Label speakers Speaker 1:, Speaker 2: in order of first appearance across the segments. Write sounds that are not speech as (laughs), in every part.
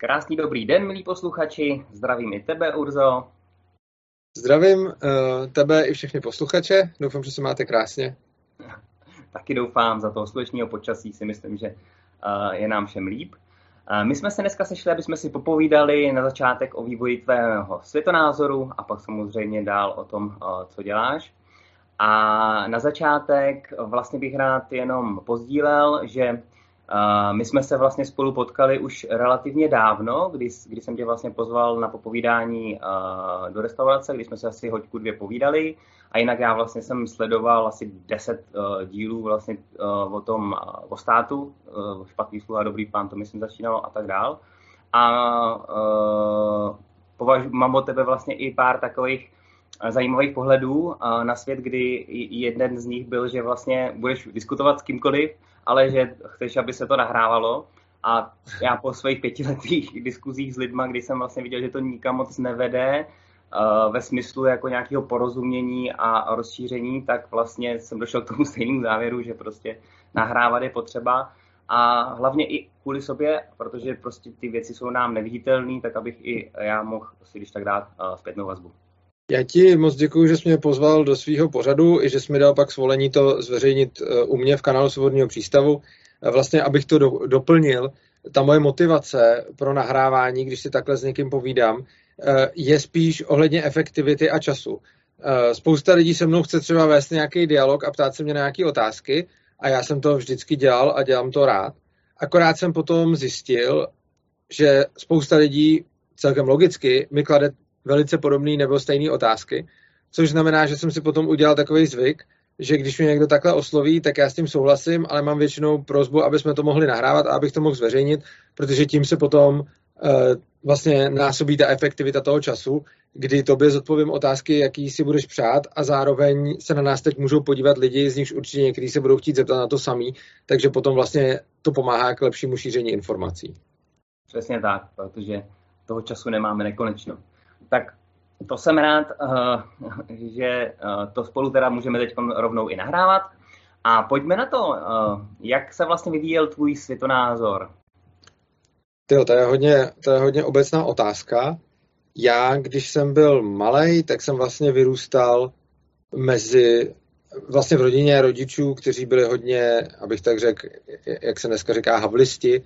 Speaker 1: Krásný dobrý den, milí posluchači. Zdravím i tebe, Urzo.
Speaker 2: Zdravím uh, tebe i všechny posluchače. Doufám, že se máte krásně. (laughs)
Speaker 1: Taky doufám, za toho slunečního počasí si myslím, že uh, je nám všem líp. Uh, my jsme se dneska sešli, aby jsme si popovídali na začátek o vývoji tvého světonázoru a pak samozřejmě dál o tom, uh, co děláš. A na začátek vlastně bych rád jenom pozdílel, že my jsme se vlastně spolu potkali už relativně dávno, kdy, kdy jsem tě vlastně pozval na popovídání do restaurace, kdy jsme se asi hoďku dvě povídali. A jinak já vlastně jsem sledoval asi deset dílů vlastně o tom, o státu, špatný sluha, dobrý pán, to myslím začínalo a tak dál. A považu, mám od tebe vlastně i pár takových zajímavých pohledů na svět, kdy jeden z nich byl, že vlastně budeš diskutovat s kýmkoliv, ale že chceš, aby se to nahrávalo. A já po svých pětiletých (laughs) diskuzích s lidma, kdy jsem vlastně viděl, že to nikam moc nevede, uh, ve smyslu jako nějakého porozumění a rozšíření, tak vlastně jsem došel k tomu stejnému závěru, že prostě nahrávat je potřeba. A hlavně i kvůli sobě, protože prostě ty věci jsou nám neviditelné, tak abych i já mohl si když tak dát zpětnou vazbu.
Speaker 2: Já ti moc děkuji, že jsi mě pozval do svého pořadu i že jsi mi dal pak svolení to zveřejnit eh, u mě v kanálu Svobodného přístavu. Vlastně, abych to do, doplnil, ta moje motivace pro nahrávání, když si takhle s někým povídám, eh, je spíš ohledně efektivity a času. Eh, spousta lidí se mnou chce třeba vést nějaký dialog a ptát se mě na nějaké otázky a já jsem to vždycky dělal a dělám to rád. Akorát jsem potom zjistil, že spousta lidí celkem logicky mi klade velice podobné nebo stejné otázky, což znamená, že jsem si potom udělal takový zvyk, že když mě někdo takhle osloví, tak já s tím souhlasím, ale mám většinou prozbu, aby jsme to mohli nahrávat a abych to mohl zveřejnit, protože tím se potom uh, vlastně násobí ta efektivita toho času, kdy tobě zodpovím otázky, jaký si budeš přát a zároveň se na nás teď můžou podívat lidi, z nichž určitě někteří se budou chtít zeptat na to samý, takže potom vlastně to pomáhá k lepšímu šíření informací.
Speaker 1: Přesně tak, protože toho času nemáme nekonečno. Tak to jsem rád, eh, že eh, to spolu teda můžeme teď rovnou i nahrávat. A pojďme na to, eh, jak se vlastně vyvíjel tvůj světonázor?
Speaker 2: Tyjo, to je hodně, to je hodně obecná otázka. Já, když jsem byl malý, tak jsem vlastně vyrůstal mezi vlastně v rodině rodičů, kteří byli hodně, abych tak řekl, jak se dneska říká, havlisti.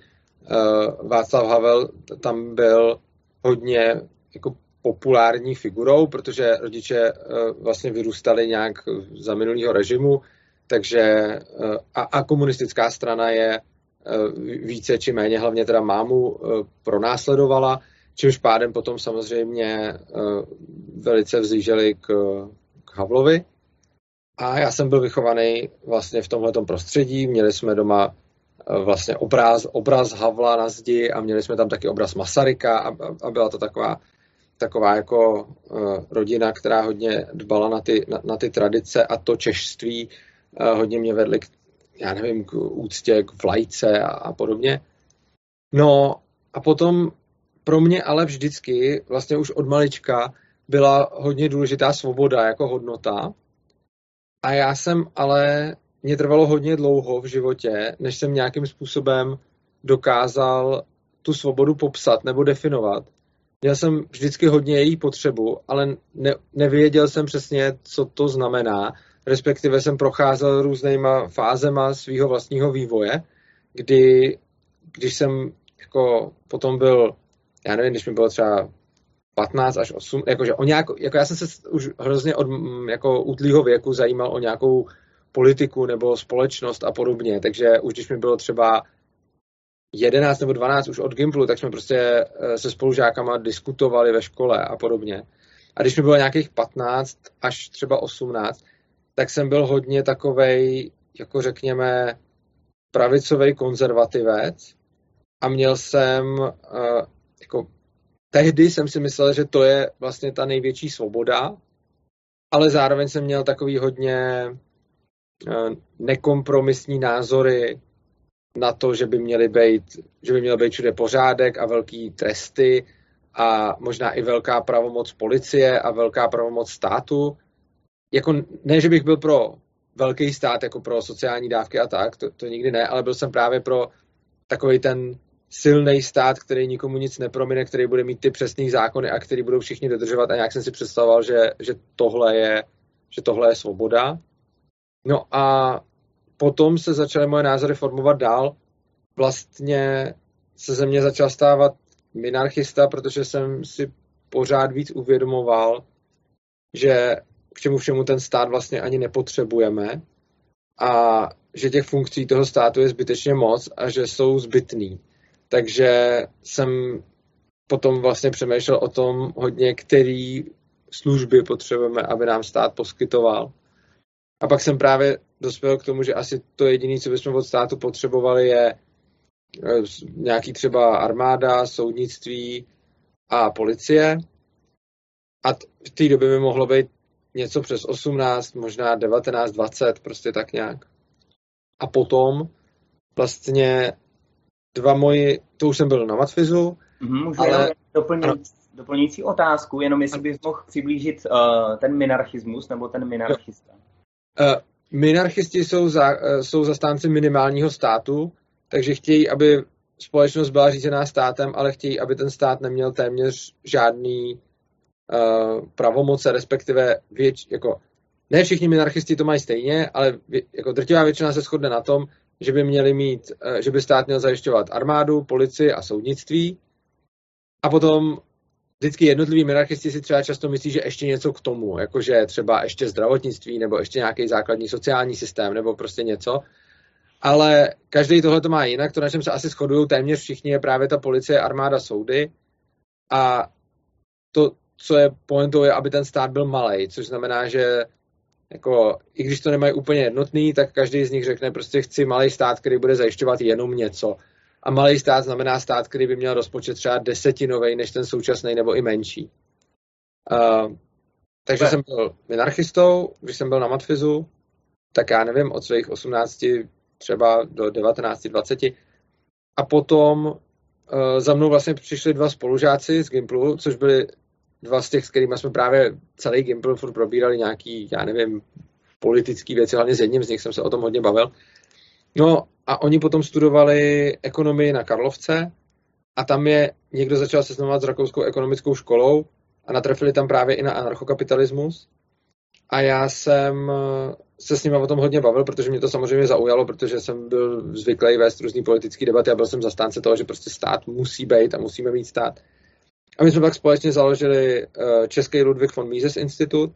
Speaker 2: Václav Havel tam byl hodně jako populární figurou, protože rodiče eh, vlastně vyrůstali nějak za minulého režimu, takže eh, a, a komunistická strana je eh, více či méně, hlavně teda mámu pronásledovala, čímž pádem potom samozřejmě velice vzlíželi k, k Havlovi. A já jsem byl vychovaný vlastně v tomhle prostředí, měli jsme doma vlastně obraz, obraz Havla na zdi a měli jsme tam taky obraz Masaryka a, a byla to taková taková jako uh, rodina, která hodně dbala na ty, na, na ty tradice a to češství uh, hodně mě vedly k, já nevím, k úctě, k vlajce a, a podobně. No a potom pro mě ale vždycky, vlastně už od malička, byla hodně důležitá svoboda jako hodnota. A já jsem ale, mě trvalo hodně dlouho v životě, než jsem nějakým způsobem dokázal tu svobodu popsat nebo definovat. Měl jsem vždycky hodně její potřebu, ale ne, nevěděl jsem přesně, co to znamená. Respektive jsem procházel různýma fázema svého vlastního vývoje, kdy, když jsem jako potom byl, já nevím, když mi bylo třeba 15 až 8, jakože o nějak, jako já jsem se už hrozně od jako útlýho věku zajímal o nějakou politiku nebo společnost a podobně, takže už když mi bylo třeba 11 nebo 12 už od Gimplu, tak jsme prostě eh, se spolužákama diskutovali ve škole a podobně. A když mi bylo nějakých 15 až třeba 18, tak jsem byl hodně takovej, jako řekněme, pravicový konzervativec a měl jsem, eh, jako tehdy jsem si myslel, že to je vlastně ta největší svoboda, ale zároveň jsem měl takový hodně eh, nekompromisní názory na to, že by měly být, že by měl být všude pořádek a velký tresty a možná i velká pravomoc policie a velká pravomoc státu. Jako ne, že bych byl pro velký stát, jako pro sociální dávky a tak, to, to nikdy ne, ale byl jsem právě pro takový ten silný stát, který nikomu nic nepromine, který bude mít ty přesné zákony a který budou všichni dodržovat a nějak jsem si představoval, že, že, tohle, je, že tohle je svoboda. No a potom se začaly moje názory formovat dál. Vlastně se ze mě začal stávat minarchista, protože jsem si pořád víc uvědomoval, že k čemu všemu ten stát vlastně ani nepotřebujeme a že těch funkcí toho státu je zbytečně moc a že jsou zbytný. Takže jsem potom vlastně přemýšlel o tom hodně, který služby potřebujeme, aby nám stát poskytoval. A pak jsem právě dospěl k tomu, že asi to jediné, co bychom od státu potřebovali, je eh, nějaký třeba armáda, soudnictví a policie. A v té době by mohlo být něco přes 18, možná 19, 20, prostě tak nějak. A potom vlastně dva moji, to už jsem byl na Matfizu,
Speaker 1: mm-hmm, můžu ale... Doplňující, doplňující otázku, jenom jestli bys mohl přiblížit uh, ten minarchismus nebo ten minarchista.
Speaker 2: Uh, minarchisti jsou, za, uh, jsou zastánci minimálního státu, takže chtějí, aby společnost byla řízená státem, ale chtějí, aby ten stát neměl téměř žádný uh, pravomoce, respektive věč, jako ne všichni minarchisti to mají stejně, ale jako drtivá většina se shodne na tom, že by měli mít, uh, že by stát měl zajišťovat armádu, policii a soudnictví. A potom vždycky jednotliví minarchisti si třeba často myslí, že ještě něco k tomu, jakože třeba ještě zdravotnictví nebo ještě nějaký základní sociální systém nebo prostě něco. Ale každý tohle to má jinak. To, na čem se asi shodují téměř všichni, je právě ta policie, armáda, soudy. A to, co je pointou, je, aby ten stát byl malý, což znamená, že jako, i když to nemají úplně jednotný, tak každý z nich řekne prostě chci malý stát, který bude zajišťovat jenom něco. A malý stát znamená stát, který by měl rozpočet třeba desetinový než ten současný nebo i menší. Uh, takže ne. jsem byl minarchistou, když jsem byl na Matfizu, tak já nevím, od svých 18 třeba do 19, 20. A potom uh, za mnou vlastně přišli dva spolužáci z Gimplu, což byli dva z těch, s kterými jsme právě celý Gimpl furt probírali nějaký, já nevím, politický věci, hlavně s jedním z nich jsem se o tom hodně bavil. No a oni potom studovali ekonomii na Karlovce a tam je někdo začal seznamovat s rakouskou ekonomickou školou a natrefili tam právě i na anarchokapitalismus. A já jsem se s nimi o tom hodně bavil, protože mě to samozřejmě zaujalo, protože jsem byl zvyklý vést různý politické debaty a byl jsem zastánce toho, že prostě stát musí být a musíme mít stát. A my jsme pak společně založili uh, Český Ludwig von Mises Institut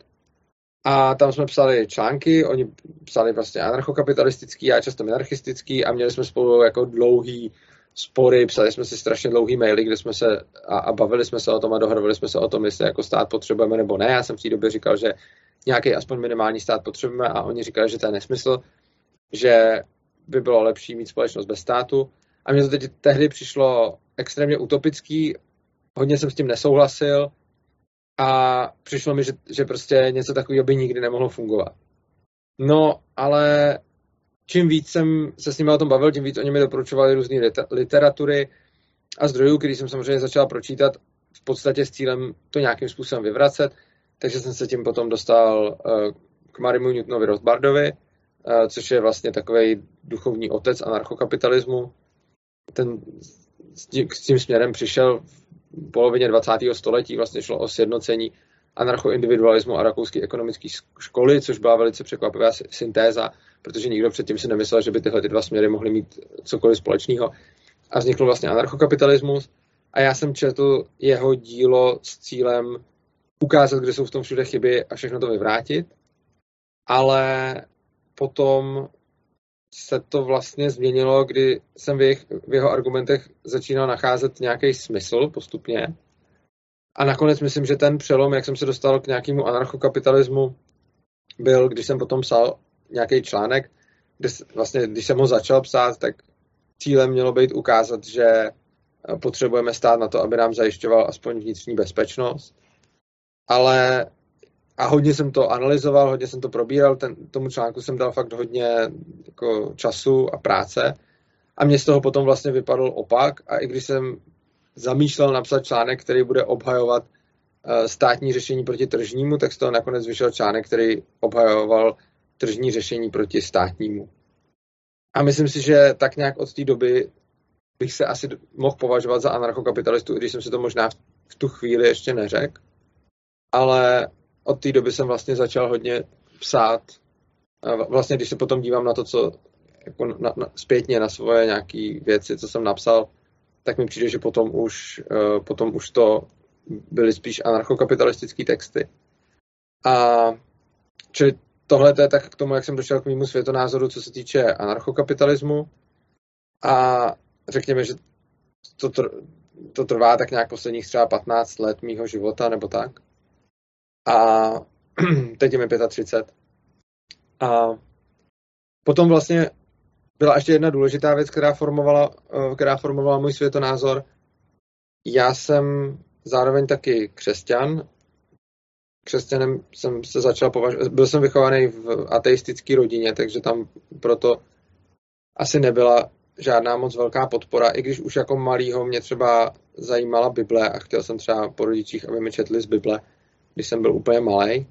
Speaker 2: a tam jsme psali články, oni psali vlastně anarchokapitalistický, já často minarchistický a měli jsme spolu jako dlouhý spory, psali jsme si strašně dlouhý maily, kde jsme se a, a bavili jsme se o tom a dohadovali jsme se o tom, jestli jako stát potřebujeme nebo ne. Já jsem v té době říkal, že nějaký aspoň minimální stát potřebujeme a oni říkali, že to je nesmysl, že by bylo lepší mít společnost bez státu. A mně to teď tehdy přišlo extrémně utopický, hodně jsem s tím nesouhlasil a přišlo mi, že, že prostě něco takového by nikdy nemohlo fungovat. No, ale čím víc jsem se s nimi o tom bavil, tím víc oni mi doporučovali různé literatury a zdrojů, který jsem samozřejmě začal pročítat v podstatě s cílem to nějakým způsobem vyvracet, takže jsem se tím potom dostal eh, k Marimu Newtonovi Rothbardovi, eh, což je vlastně takový duchovní otec anarchokapitalismu. Ten s tím směrem přišel polovině 20. století, vlastně šlo o sjednocení anarchoindividualismu a rakouské ekonomické školy, což byla velice překvapivá syntéza, protože nikdo předtím si nemyslel, že by tyhle ty dva směry mohly mít cokoliv společného. A vznikl vlastně anarchokapitalismus a já jsem četl jeho dílo s cílem ukázat, kde jsou v tom všude chyby a všechno to vyvrátit, ale potom se to vlastně změnilo, kdy jsem v, jejich, v jeho argumentech začínal nacházet nějaký smysl postupně. A nakonec myslím, že ten přelom, jak jsem se dostal k nějakému anarchokapitalismu, byl, když jsem potom psal nějaký článek, kde vlastně, když jsem ho začal psát, tak cílem mělo být ukázat, že potřebujeme stát na to, aby nám zajišťoval aspoň vnitřní bezpečnost. Ale a hodně jsem to analyzoval, hodně jsem to probíral, ten, tomu článku jsem dal fakt hodně jako času a práce a mě z toho potom vlastně vypadl opak a i když jsem zamýšlel napsat článek, který bude obhajovat uh, státní řešení proti tržnímu, tak z toho nakonec vyšel článek, který obhajoval tržní řešení proti státnímu. A myslím si, že tak nějak od té doby bych se asi mohl považovat za anarchokapitalistu, i když jsem si to možná v tu chvíli ještě neřekl. Ale od té doby jsem vlastně začal hodně psát. Vlastně, když se potom dívám na to, co jako na, na, zpětně na svoje nějaké věci, co jsem napsal, tak mi přijde, že potom už, uh, potom už to byly spíš anarchokapitalistické texty. A čili tohle je tak k tomu, jak jsem došel k mému světonázoru, co se týče anarchokapitalismu. A řekněme, že to, tr- to trvá tak nějak posledních třeba 15 let mýho života, nebo tak. A (clears throat) teď je mi 35. A potom vlastně byla ještě jedna důležitá věc, která formovala, eh, která formovala můj světonázor. Já jsem zároveň taky křesťan. Křesťanem jsem se začal považovat, byl jsem vychovaný v ateistické rodině, takže tam proto asi nebyla žádná moc velká podpora, i když už jako malýho mě třeba zajímala Bible a chtěl jsem třeba po rodičích, aby mi četli z Bible, když jsem byl úplně malý.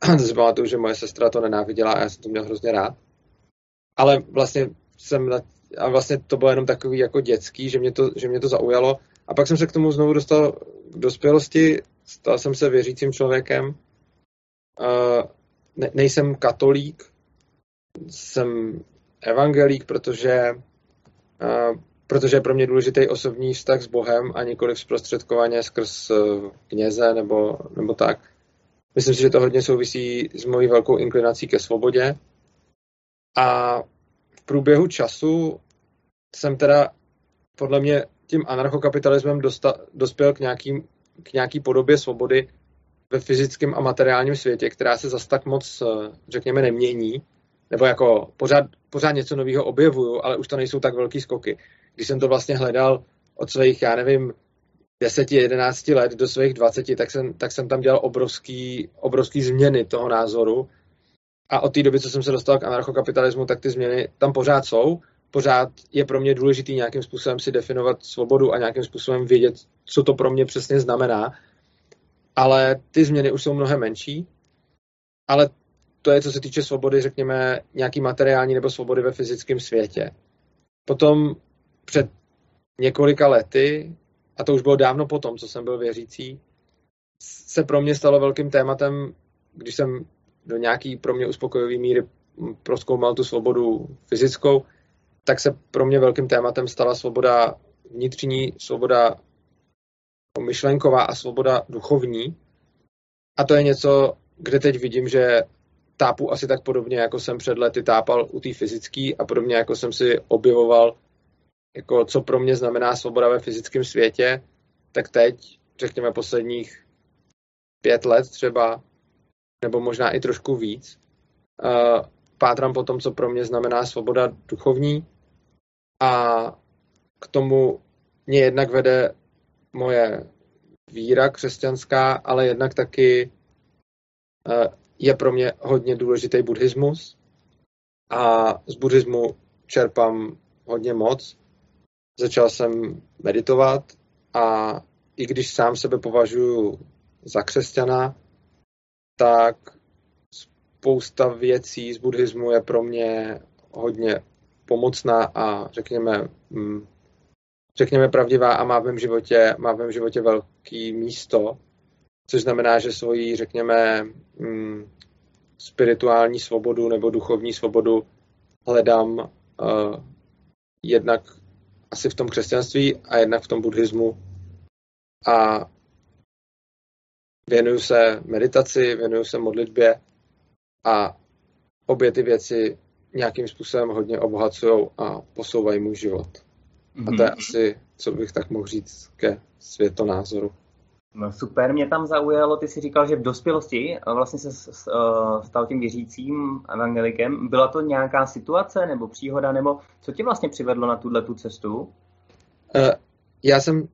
Speaker 2: A (clears throat) si pamatuju, že moje sestra to nenáviděla a já jsem to měl hrozně rád. Ale vlastně jsem na, a vlastně to bylo jenom takový jako dětský, že mě, to, že mě to zaujalo. A pak jsem se k tomu znovu dostal k dospělosti, stal jsem se věřícím člověkem. Ne, nejsem katolík, jsem evangelík, protože, protože je pro mě důležitý osobní vztah s Bohem a nikoliv zprostředkovaně skrz uh, kněze nebo, nebo tak. Myslím si, že to hodně souvisí s mojí velkou inklinací ke svobodě. A průběhu času jsem teda podle mě tím anarchokapitalismem dosta, dospěl k, nějaký, k nějaký podobě svobody ve fyzickém a materiálním světě, která se zas tak moc, eh, řekněme, nemění, nebo jako pořád, pořád něco nového objevuju, ale už to nejsou tak velký skoky. Když jsem to vlastně hledal od svých, já nevím, 10-11 let do svých 20, tak jsem, tak jsem tam dělal obrovský, obrovský změny toho názoru a od té doby, co jsem se dostal k anarchokapitalismu, tak ty změny tam pořád jsou. Pořád je pro mě důležitý nějakým způsobem si definovat svobodu a nějakým způsobem vědět, co to pro mě přesně znamená. Ale ty změny už jsou mnohem menší. Ale to je, co se týče svobody, řekněme, nějaký materiální nebo svobody ve fyzickém světě. Potom před několika lety, a to už bylo dávno potom, co jsem byl věřící, se pro mě stalo velkým tématem, když jsem do nějaký pro mě uspokojivý míry proskoumal tu svobodu fyzickou, tak se pro mě velkým tématem stala svoboda vnitřní, svoboda myšlenková a svoboda duchovní. A to je něco, kde teď vidím, že tápu asi tak podobně, jako jsem před lety tápal u té fyzické a podobně, jako jsem si objevoval, jako co pro mě znamená svoboda ve fyzickém světě, tak teď, řekněme posledních pět let třeba, nebo možná i trošku víc. Pátrám po tom, co pro mě znamená svoboda duchovní a k tomu mě jednak vede moje víra křesťanská, ale jednak taky je pro mě hodně důležitý buddhismus a z buddhismu čerpám hodně moc. Začal jsem meditovat a i když sám sebe považuji za křesťana, tak spousta věcí z buddhismu je pro mě hodně pomocná a řekněme, mm, řekněme pravdivá a má v mém životě, má v mém životě velký místo, což znamená, že svoji, řekněme, mm, spirituální svobodu nebo duchovní svobodu hledám uh, jednak asi v tom křesťanství a jednak v tom buddhismu. A věnuju se meditaci, věnuju se modlitbě a obě ty věci nějakým způsobem hodně obohacují a posouvají můj život. A to je mhm. asi, co bych tak mohl říct ke světonázoru.
Speaker 1: No super, mě tam zaujalo, ty si říkal, že v dospělosti vlastně se uh, stal tím věřícím evangelikem. Byla to nějaká situace nebo příhoda, nebo co tě vlastně přivedlo na tuhle tu cestu? Uh,
Speaker 2: já jsem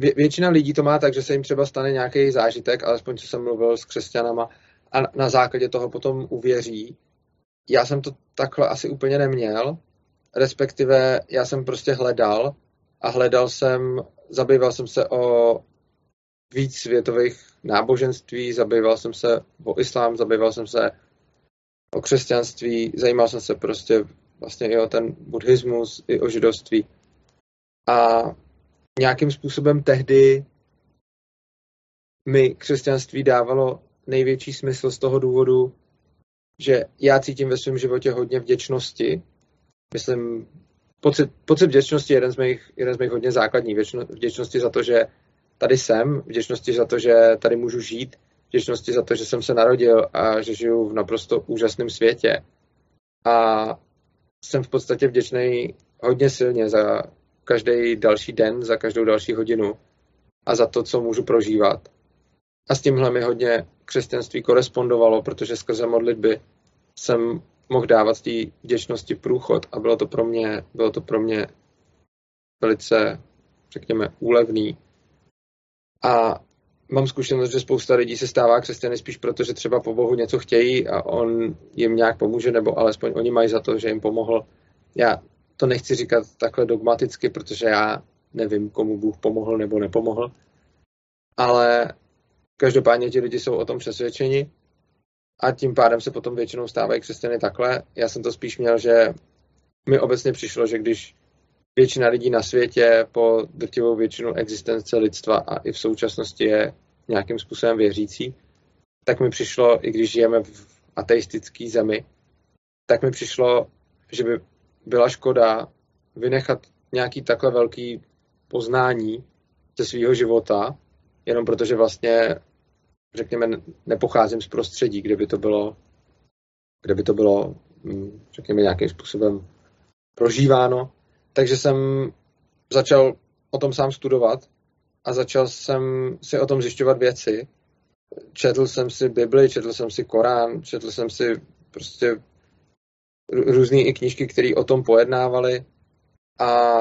Speaker 2: Vě, většina lidí to má tak, že se jim třeba stane nějaký zážitek, alespoň co jsem mluvil s křesťanama, a na základě toho potom uvěří. Já jsem to takhle asi úplně neměl, respektive já jsem prostě hledal a hledal jsem, zabýval jsem se o víc světových náboženství, zabýval jsem se o islám, zabýval jsem se o křesťanství, zajímal jsem se prostě vlastně i o ten buddhismus, i o židovství. A nějakým způsobem tehdy mi křesťanství dávalo největší smysl z toho důvodu, že já cítím ve svém životě hodně vděčnosti. Myslím, pocit, pocit vděčnosti je jeden z mých, jeden z mých hodně základních. Vděčnosti za to, že tady jsem, vděčnosti za to, že tady můžu žít, vděčnosti za to, že jsem se narodil a že žiju v naprosto úžasném světě. A jsem v podstatě vděčný hodně silně za každý další den, za každou další hodinu a za to, co můžu prožívat. A s tímhle mi hodně křesťanství korespondovalo, protože skrze modlitby jsem mohl dávat té vděčnosti průchod a bylo to pro mě, bylo to pro mě velice, řekněme, úlevný. A mám zkušenost, že spousta lidí se stává křesťany spíš proto, že třeba po Bohu něco chtějí a on jim nějak pomůže, nebo alespoň oni mají za to, že jim pomohl. Já to nechci říkat takhle dogmaticky, protože já nevím, komu Bůh pomohl nebo nepomohl, ale každopádně ti lidi jsou o tom přesvědčeni a tím pádem se potom většinou stávají křesťany takhle. Já jsem to spíš měl, že mi obecně přišlo, že když většina lidí na světě po drtivou většinu existence lidstva a i v současnosti je nějakým způsobem věřící, tak mi přišlo, i když žijeme v ateistické zemi, tak mi přišlo, že by byla škoda vynechat nějaký takhle velký poznání ze svého života, jenom protože vlastně, řekněme, nepocházím z prostředí, kde by to bylo, kde by to bylo, hm, řekněme, nějakým způsobem prožíváno. Takže jsem začal o tom sám studovat a začal jsem si o tom zjišťovat věci. Četl jsem si Bibli, četl jsem si Korán, četl jsem si prostě různé i knížky, které o tom pojednávaly a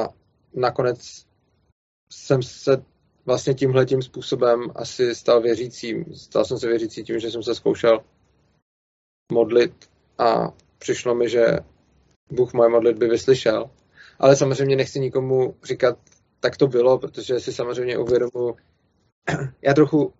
Speaker 2: nakonec jsem se vlastně tímhle tím způsobem asi stal věřícím. Stal jsem se věřící tím, že jsem se zkoušel modlit a přišlo mi, že Bůh moje modlitby vyslyšel. Ale samozřejmě nechci nikomu říkat, tak to bylo, protože si samozřejmě uvědomuji, (clears throat) já trochu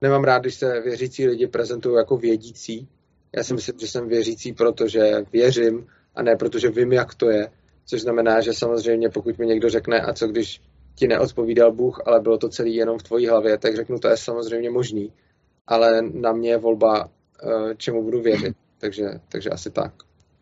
Speaker 2: nemám rád, když se věřící lidi prezentují jako vědící, já si myslím, že jsem věřící, protože věřím a ne protože vím, jak to je. Což znamená, že samozřejmě pokud mi někdo řekne, a co když ti neodpovídal Bůh, ale bylo to celý jenom v tvojí hlavě, tak řeknu, to je samozřejmě možný, ale na mě je volba, eh, čemu budu věřit. Takže, takže asi tak.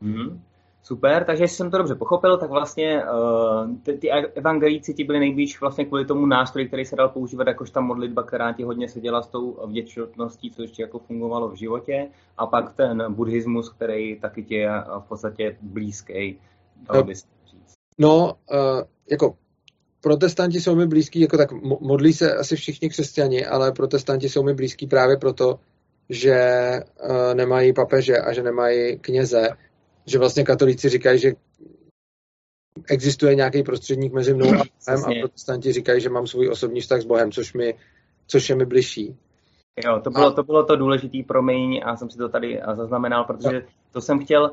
Speaker 1: Mm. Super, takže jestli jsem to dobře pochopil, tak vlastně uh, ty, ty evangelíci ti byli nejblíž vlastně kvůli tomu nástroji, který se dal používat jakož ta modlitba, která ti hodně seděla s tou vděčností, co ještě jako fungovalo v životě, a pak ten buddhismus, který taky ti je v podstatě blízký, dalo říct.
Speaker 2: No, uh, jako protestanti jsou mi blízký, jako tak modlí se asi všichni křesťani, ale protestanti jsou mi blízký právě proto, že uh, nemají papeže a že nemají kněze že vlastně katolíci říkají, že existuje nějaký prostředník mezi mnou a Bohem a protestanti říkají, že mám svůj osobní vztah s Bohem, což, mi, což je mi bližší.
Speaker 1: Jo, to bylo, to bylo to důležitý promiň a jsem si to tady zaznamenal, protože to jsem chtěl uh,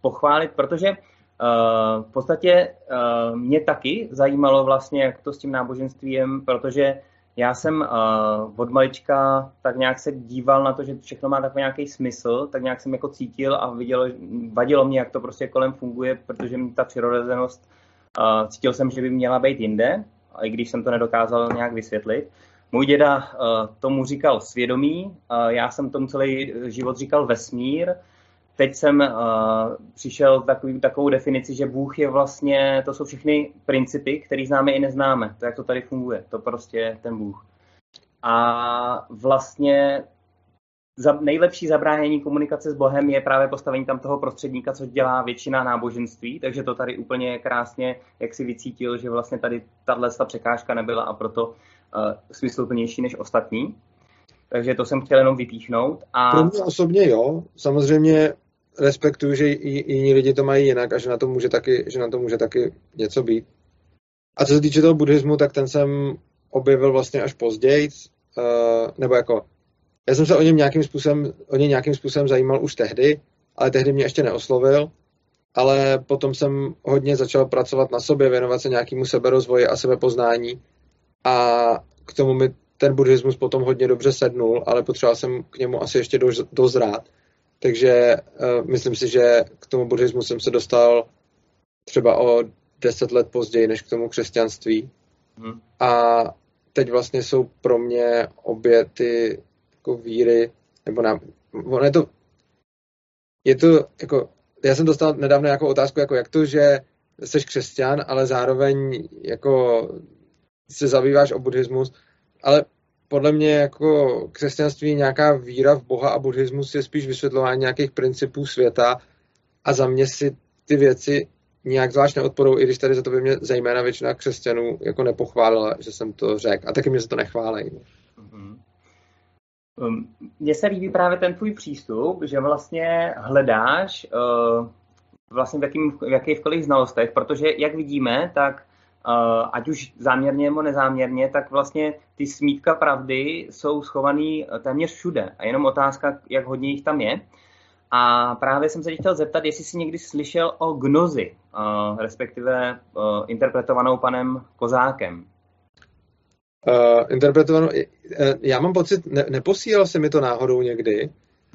Speaker 1: pochválit, protože uh, v podstatě uh, mě taky zajímalo vlastně, jak to s tím náboženstvím, protože já jsem uh, od malička tak nějak se díval na to, že všechno má takový nějaký smysl, tak nějak jsem jako cítil a vidělo, vadilo mě, jak to prostě kolem funguje, protože mi ta přirozenost, uh, cítil jsem, že by měla být jinde, i když jsem to nedokázal nějak vysvětlit. Můj děda uh, tomu říkal svědomí, uh, já jsem tomu celý život říkal vesmír, teď jsem uh, přišel takový, takovou definici, že Bůh je vlastně, to jsou všechny principy, které známe i neznáme. To, jak to tady funguje, to prostě je ten Bůh. A vlastně za, nejlepší zabránění komunikace s Bohem je právě postavení tam toho prostředníka, co dělá většina náboženství, takže to tady úplně krásně, jak si vycítil, že vlastně tady tahle překážka nebyla a proto uh, smysluplnější než ostatní. Takže to jsem chtěl jenom vypíchnout. A...
Speaker 2: Pro mě osobně jo, samozřejmě respektuju, že jiní lidi to mají jinak a že na to může taky, že na to může taky něco být. A co se týče toho buddhismu, tak ten jsem objevil vlastně až později, uh, nebo jako, já jsem se o něm nějakým způsobem, o něj nějakým způsobem zajímal už tehdy, ale tehdy mě ještě neoslovil, ale potom jsem hodně začal pracovat na sobě, věnovat se nějakému seberozvoji a sebepoznání a k tomu mi ten buddhismus potom hodně dobře sednul, ale potřeboval jsem k němu asi ještě dozrát. Takže uh, myslím si, že k tomu buddhismu jsem se dostal třeba o deset let později než k tomu křesťanství. Hmm. A teď vlastně jsou pro mě obě ty jako víry, nebo na, ono je to, je to jako, já jsem dostal nedávno jako otázku, jako jak to, že jsi křesťan, ale zároveň jako se zabýváš o buddhismus, ale podle mě jako křesťanství nějaká víra v Boha a buddhismus je spíš vysvětlování nějakých principů světa a za mě si ty věci nějak zvlášť neodporou, i když tady za to by mě zejména většina křesťanů jako nepochválila, že jsem to řekl. A taky mě se to nechválí.
Speaker 1: Mm-hmm. Mně se líbí právě ten tvůj přístup, že vlastně hledáš uh, vlastně v, jakým, v jakýchkoliv znalostech, protože jak vidíme, tak ať už záměrně nebo nezáměrně, tak vlastně ty smítka pravdy jsou schovaný téměř všude. A jenom otázka, jak hodně jich tam je. A právě jsem se chtěl zeptat, jestli jsi někdy slyšel o gnozi, uh, respektive interpretovanou panem Kozákem.
Speaker 2: Uh, interpretovanou, já mám pocit, ne, neposílal se mi to náhodou někdy.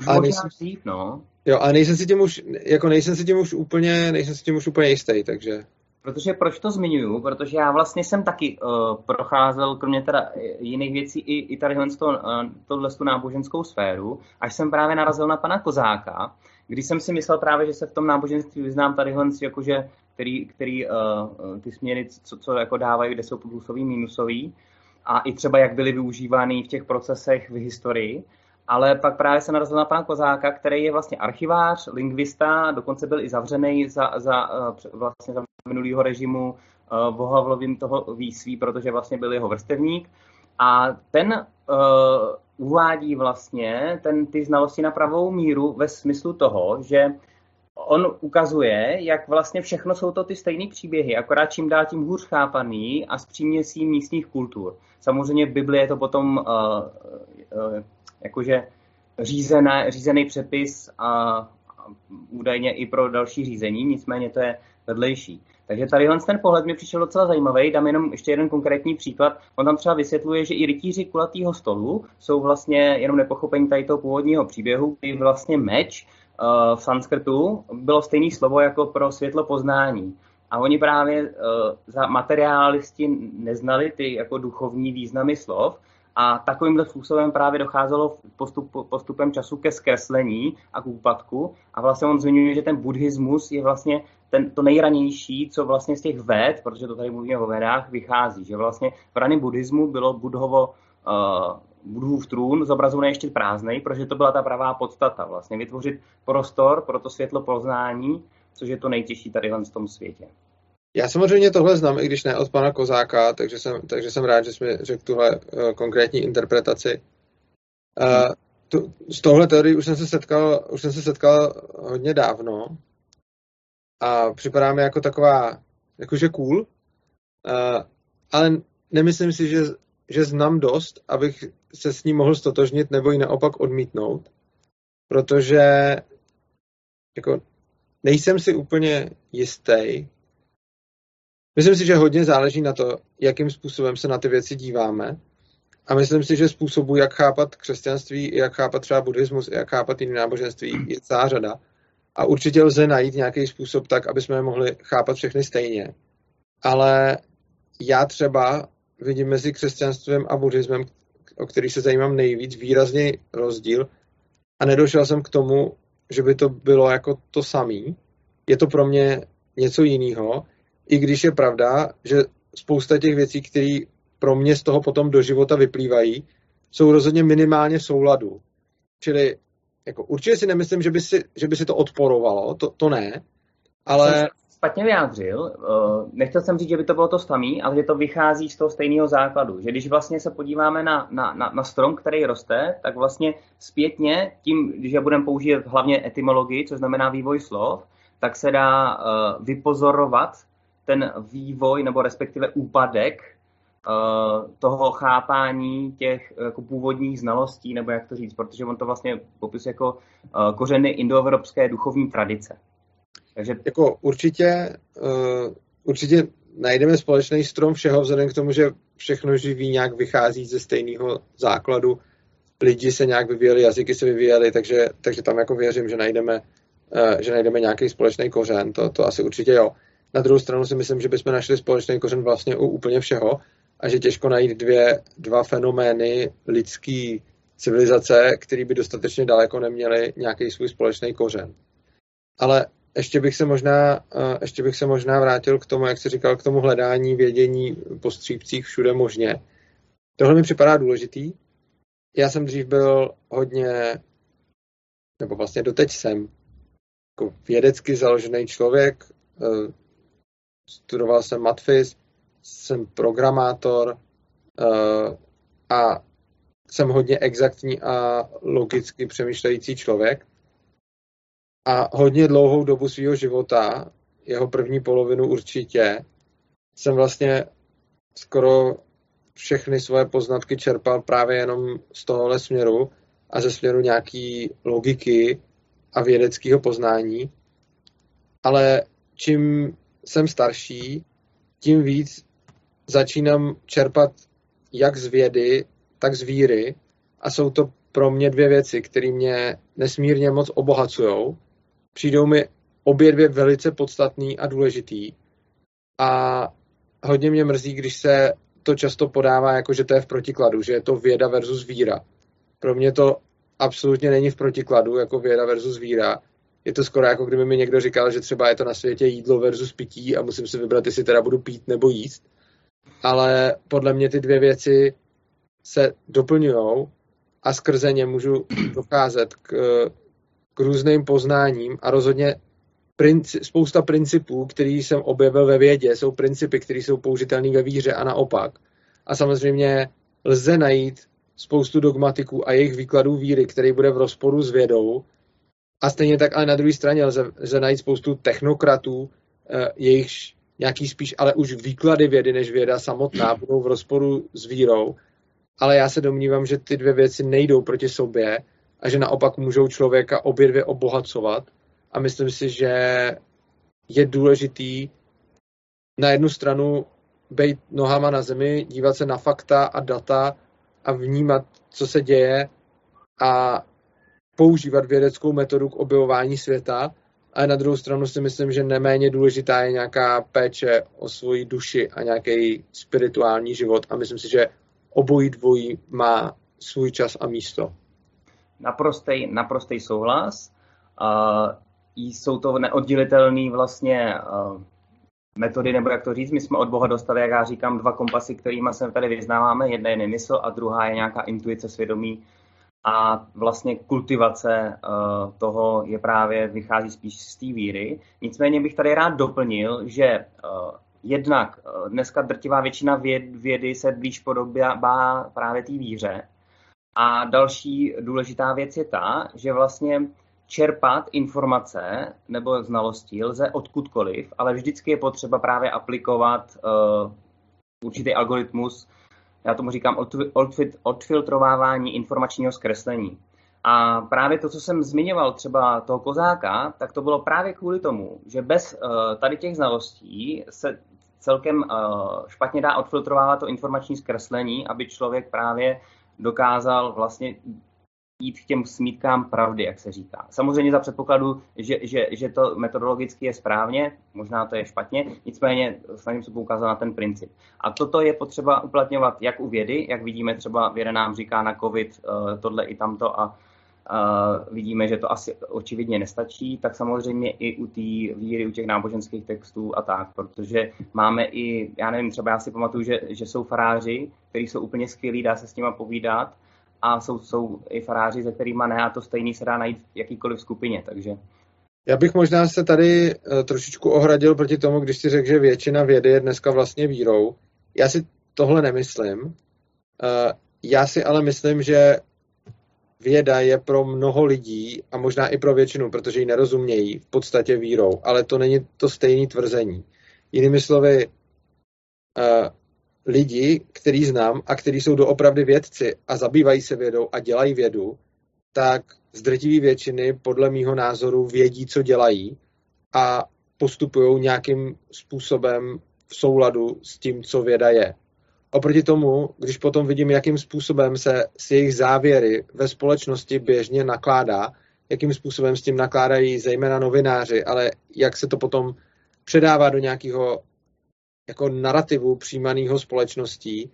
Speaker 1: A nejsem, dřív, no.
Speaker 2: Jo, a nejsem si tím už, jako nejsem si tím už úplně, nejsem si tím už úplně jistý, takže.
Speaker 1: Protože proč to zmiňuju? Protože já vlastně jsem taky uh, procházel, kromě teda jiných věcí, i, i tady uh, tohle tu náboženskou sféru, až jsem právě narazil na pana Kozáka, když jsem si myslel právě, že se v tom náboženství vyznám tady jakože, který, který uh, ty směry, co, co jako dávají, kde jsou plusový, minusový, a i třeba jak byly využívány v těch procesech v historii, ale pak právě se narazil na pana Kozáka, který je vlastně archivář, lingvista, dokonce byl i zavřený za, za, vlastně za minulého režimu uh, Vohavlovým toho výsví, protože vlastně byl jeho vrstevník. A ten uh, uvádí vlastně ten, ty znalosti na pravou míru ve smyslu toho, že on ukazuje, jak vlastně všechno jsou to ty stejné příběhy, akorát čím dál tím hůř chápaný a s příměsí místních kultur. Samozřejmě v Bibli je to potom uh, uh, jakože řízené, řízený přepis a, a údajně i pro další řízení, nicméně to je vedlejší. Takže tady ten pohled mi přišel docela zajímavý. Dám jenom ještě jeden konkrétní příklad. On tam třeba vysvětluje, že i rytíři kulatého stolu jsou vlastně jenom nepochopení tady toho původního příběhu, kdy vlastně meč uh, v sanskrtu bylo stejné slovo jako pro světlo poznání. A oni právě uh, za materialisti neznali ty jako duchovní významy slov, a takovýmhle způsobem právě docházelo postup, postupem času ke zkreslení a k úpadku. A vlastně on zmiňuje, že ten buddhismus je vlastně ten, to nejranější, co vlastně z těch ved, protože to tady mluvíme o vedách, vychází. Že vlastně v raném buddhismu bylo budhovo, uh, budhův trůn zobrazovaný ještě prázdnej, protože to byla ta pravá podstata. Vlastně vytvořit prostor pro to světlo poznání, což je to nejtěžší tady v tom světě.
Speaker 2: Já samozřejmě tohle znám, i když ne od pana Kozáka, takže jsem, takže jsem rád, že jsi mi řekl tuhle uh, konkrétní interpretaci. Uh, tu, s touhle teorií už jsem se setkal, už jsem se setkal hodně dávno. A připadá mi jako taková, jakože cool, uh, ale nemyslím si, že, že znám dost, abych se s ním mohl stotožnit nebo ji naopak odmítnout, protože jako nejsem si úplně jistý, Myslím si, že hodně záleží na to, jakým způsobem se na ty věci díváme. A myslím si, že způsobů, jak chápat křesťanství, jak chápat třeba buddhismus, jak chápat jiné náboženství, je celá řada. A určitě lze najít nějaký způsob tak, aby jsme je mohli chápat všechny stejně. Ale já třeba vidím mezi křesťanstvím a buddhismem, o který se zajímám nejvíc, výrazný rozdíl a nedošel jsem k tomu, že by to bylo jako to samý. Je to pro mě něco jiného i když je pravda, že spousta těch věcí, které pro mě z toho potom do života vyplývají, jsou rozhodně minimálně v souladu. Čili jako určitě si nemyslím, že by si, že by si to odporovalo, to, to ne, ale... Jsem
Speaker 1: špatně vyjádřil. Eh, nechtěl jsem říct, že by to bylo to samé, ale že to vychází z toho stejného základu. Že když vlastně se podíváme na, na, na, na strom, který roste, tak vlastně zpětně tím, že budeme používat hlavně etymologii, což znamená vývoj slov, tak se dá uh, vypozorovat ten vývoj nebo respektive úpadek uh, toho chápání těch jako původních znalostí, nebo jak to říct, protože on to vlastně popisuje jako uh, kořeny indoevropské duchovní tradice.
Speaker 2: Takže... Jako určitě, určitě najdeme společný strom všeho, vzhledem k tomu, že všechno živý nějak vychází ze stejného základu. Lidi se nějak vyvíjeli, jazyky se vyvíjely, takže, takže tam jako věřím, že najdeme, že najdeme nějaký společný kořen, to, to asi určitě jo. Na druhou stranu si myslím, že bychom našli společný kořen vlastně u úplně všeho a že těžko najít dvě, dva fenomény lidský civilizace, které by dostatečně daleko neměly nějaký svůj společný kořen. Ale ještě bych se možná, eh, ještě bych se možná vrátil k tomu, jak jsi říkal, k tomu hledání vědění po střípcích všude možně. Tohle mi připadá důležitý. Já jsem dřív byl hodně, nebo vlastně doteď jsem, jako vědecky založený člověk. Studoval jsem matfis, jsem programátor eh, a jsem hodně exaktní a logicky přemýšlející člověk. A hodně dlouhou dobu svého života, jeho první polovinu určitě, jsem vlastně skoro všechny svoje poznatky čerpal právě jenom z tohohle směru a ze směru nějaký logiky a vědeckého poznání. Ale čím jsem starší, tím víc začínám čerpat jak z vědy, tak z víry a jsou to pro mě dvě věci, které mě nesmírně moc obohacují. Přijdou mi obě dvě velice podstatný a důležitý a hodně mě mrzí, když se to často podává jako, že to je v protikladu, že je to věda versus víra. Pro mě to absolutně není v protikladu, jako věda versus víra. Je to skoro jako kdyby mi někdo říkal, že třeba je to na světě jídlo versus pití a musím si vybrat, jestli teda budu pít nebo jíst. Ale podle mě ty dvě věci se doplňují a skrze ně můžu (clears throat) docházet k, k různým poznáním a rozhodně princi- spousta principů, které jsem objevil ve vědě, jsou principy, které jsou použitelné ve víře a naopak. A samozřejmě lze najít spoustu dogmatiků a jejich výkladů víry, který bude v rozporu s vědou. A stejně tak ale na druhé straně lze, lze najít spoustu technokratů, eh, jejichž nějaký spíš ale už výklady vědy než věda samotná budou v rozporu s vírou. Ale já se domnívám, že ty dvě věci nejdou proti sobě a že naopak můžou člověka obě dvě obohacovat a myslím si, že je důležitý na jednu stranu být nohama na zemi, dívat se na fakta a data a vnímat, co se děje a používat vědeckou metodu k objevování světa, ale na druhou stranu si myslím, že neméně důležitá je nějaká péče o svoji duši a nějaký spirituální život a myslím si, že obojí dvojí má svůj čas a místo.
Speaker 1: Naprostej, naprostej souhlas. Uh, jsou to neoddělitelné vlastně uh, metody, nebo jak to říct, my jsme od Boha dostali, jak já říkám, dva kompasy, kterými se tady vyznáváme. Jedna je nemysl a druhá je nějaká intuice svědomí. A vlastně kultivace uh, toho je právě, vychází spíš z té víry. Nicméně bych tady rád doplnil, že uh, jednak uh, dneska drtivá většina věd, vědy se blíž podobá právě té víře. A další důležitá věc je ta, že vlastně čerpat informace nebo znalosti lze odkudkoliv, ale vždycky je potřeba právě aplikovat uh, určitý algoritmus, já tomu říkám odfiltrovávání informačního zkreslení. A právě to, co jsem zmiňoval, třeba toho kozáka, tak to bylo právě kvůli tomu, že bez uh, tady těch znalostí se celkem uh, špatně dá odfiltrovávat to informační zkreslení, aby člověk právě dokázal vlastně jít k těm smítkám pravdy, jak se říká. Samozřejmě za předpokladu, že, že, že to metodologicky je správně, možná to je špatně, nicméně snažím se poukázat na ten princip. A toto je potřeba uplatňovat jak u vědy, jak vidíme třeba věda nám říká na COVID uh, tohle i tamto a uh, vidíme, že to asi očividně nestačí, tak samozřejmě i u té víry, u těch náboženských textů a tak, protože máme i, já nevím, třeba já si pamatuju, že, že jsou faráři, kteří jsou úplně skvělí, dá se s nimi povídat, a jsou, jsou i faráři, se kterými ne a to stejný se dá najít v jakýkoliv skupině, takže...
Speaker 2: Já bych možná se tady uh, trošičku ohradil proti tomu, když si řekl, že většina vědy je dneska vlastně vírou. Já si tohle nemyslím. Uh, já si ale myslím, že věda je pro mnoho lidí a možná i pro většinu, protože ji nerozumějí, v podstatě vírou, ale to není to stejné tvrzení. Jinými slovy, uh, lidi, který znám a kteří jsou doopravdy vědci a zabývají se vědou a dělají vědu, tak z drtivé většiny podle mýho názoru vědí, co dělají a postupují nějakým způsobem v souladu s tím, co věda je. Oproti tomu, když potom vidím, jakým způsobem se s jejich závěry ve společnosti běžně nakládá, jakým způsobem s tím nakládají zejména novináři, ale jak se to potom předává do nějakého jako narrativu přijímaného společností,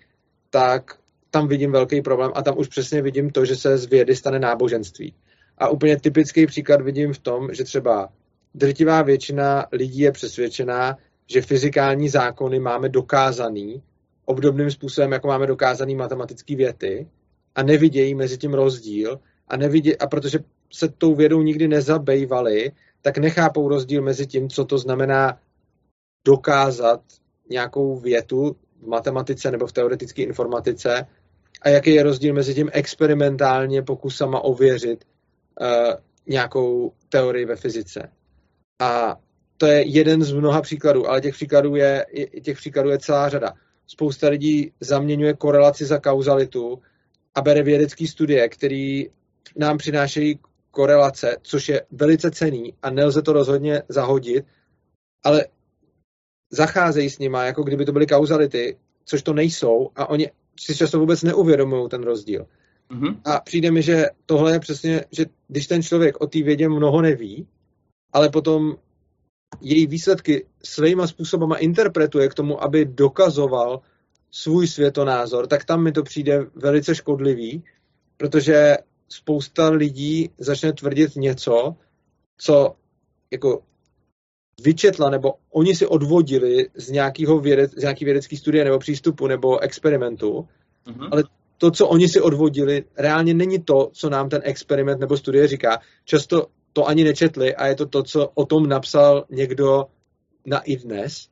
Speaker 2: tak tam vidím velký problém a tam už přesně vidím to, že se z vědy stane náboženství. A úplně typický příklad vidím v tom, že třeba drtivá většina lidí je přesvědčená, že fyzikální zákony máme dokázaný obdobným způsobem, jako máme dokázaný matematické věty a nevidějí mezi tím rozdíl a, nevidě, a protože se tou vědou nikdy nezabejvali, tak nechápou rozdíl mezi tím, co to znamená dokázat nějakou větu v matematice nebo v teoretické informatice a jaký je rozdíl mezi tím experimentálně pokusama ověřit uh, nějakou teorii ve fyzice. A to je jeden z mnoha příkladů, ale těch příkladů je, těch příkladů je celá řada. Spousta lidí zaměňuje korelaci za kauzalitu a bere vědecké studie, které nám přinášejí korelace, což je velice cený a nelze to rozhodně zahodit, ale zacházejí s nima, jako kdyby to byly kauzality, což to nejsou a oni si často vůbec neuvědomují ten rozdíl. Mm-hmm. A přijde mi, že tohle je přesně, že když ten člověk o té vědě mnoho neví, ale potom její výsledky svýma způsobama interpretuje k tomu, aby dokazoval svůj světonázor, tak tam mi to přijde velice škodlivý, protože spousta lidí začne tvrdit něco, co jako vyčetla, nebo oni si odvodili z nějakého vědec, z nějaký vědecký studie nebo přístupu nebo experimentu, mm-hmm. ale to, co oni si odvodili, reálně není to, co nám ten experiment nebo studie říká. Často to ani nečetli a je to to, co o tom napsal někdo na i dnes.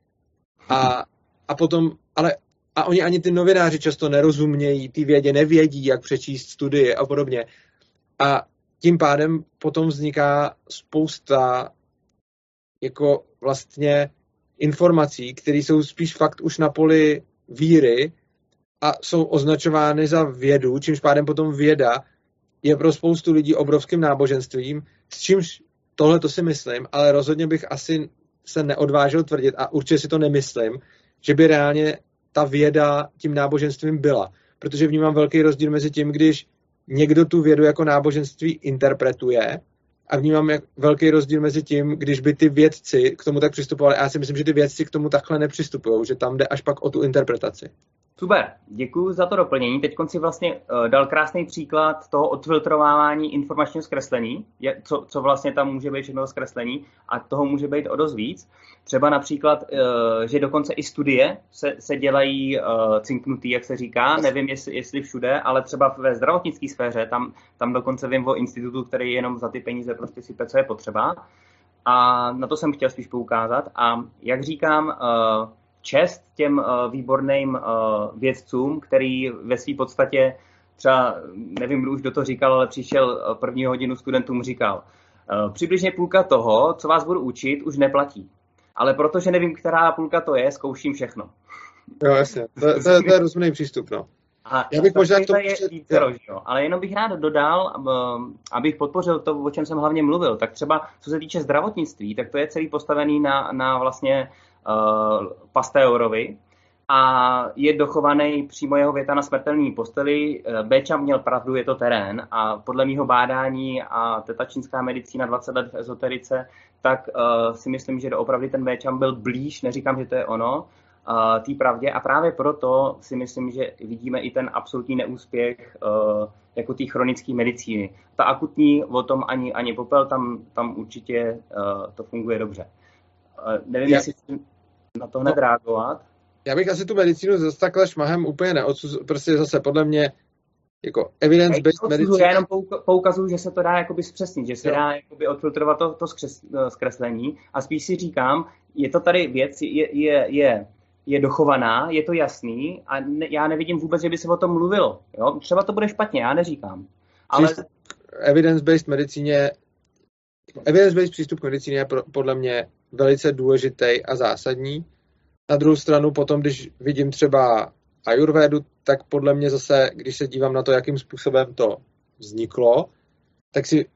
Speaker 2: A, a potom, ale a oni ani ty novináři často nerozumějí, ty vědě nevědí, jak přečíst studie a podobně. A tím pádem potom vzniká spousta jako vlastně informací, které jsou spíš fakt už na poli víry a jsou označovány za vědu, čímž pádem potom věda je pro spoustu lidí obrovským náboženstvím, s čímž tohle to si myslím, ale rozhodně bych asi se neodvážil tvrdit a určitě si to nemyslím, že by reálně ta věda tím náboženstvím byla. Protože vnímám velký rozdíl mezi tím, když někdo tu vědu jako náboženství interpretuje a vnímám jak velký rozdíl mezi tím, když by ty vědci k tomu tak přistupovali. A já si myslím, že ty vědci k tomu takhle nepřistupují, že tam jde až pak o tu interpretaci.
Speaker 1: Super, děkuji za to doplnění. Teď si vlastně uh, dal krásný příklad toho odfiltrovávání informačního zkreslení, co, co vlastně tam může být všechno zkreslení a toho může být o dost víc. Třeba například, uh, že dokonce i studie se, se dělají uh, cinknutý, jak se říká, nevím jestli, jestli všude, ale třeba ve zdravotnické sféře, tam, tam dokonce vím o institutu, který jenom za ty peníze prostě sype, co je potřeba. A na to jsem chtěl spíš poukázat. A jak říkám, čest těm uh, výborným uh, vědcům, který ve své podstatě třeba, nevím, kdo už do toho říkal, ale přišel první hodinu studentům říkal, uh, přibližně půlka toho, co vás budu učit, už neplatí. Ale protože nevím, která půlka to je, zkouším všechno.
Speaker 2: Jo, jasně. To, to, to, to je rozumný přístup, no.
Speaker 1: A Já bych možná k tomu... Je vícero, jo. Ale jenom bych rád dodal, abych podpořil to, o čem jsem hlavně mluvil, tak třeba co se týče zdravotnictví, tak to je celý postavený na, na vlastně uh, Pasteurové a je dochovaný přímo jeho věta na smrtelné posteli. Eh, Béčam měl pravdu, je to terén a podle mého bádání a teta čínská medicína 20 let v ezoterice, tak uh, si myslím, že doopravdy ten Béčam byl blíž, neříkám, že to je ono, uh, té pravdě a právě proto si myslím, že vidíme i ten absolutní neúspěch uh, jako té chronické medicíny. Ta akutní, o tom ani, ani popel, tam, tam určitě uh, to funguje dobře. Uh, nevím, Já... jestli na to hned no. reagovat.
Speaker 2: Já bych asi tu medicínu zase takhle šmahem úplně neodsuz, prostě zase podle mě jako evidence-based medicína.
Speaker 1: Já jenom poukazuju, že se to dá jakoby zpřesnit, že se jo. dá jakoby odfiltrovat to, to zkreslení a spíš si říkám, je to tady věc, je, je, je, je dochovaná, je to jasný a ne, já nevidím vůbec, že by se o tom mluvilo. Jo? Třeba to bude špatně, já neříkám. Ale...
Speaker 2: Evidence-based medicíně evidence-based přístup k medicíně je podle mě velice důležitý a zásadní. Na druhou stranu potom, když vidím třeba ajurvédu, tak podle mě zase, když se dívám na to, jakým způsobem to vzniklo, tak, si,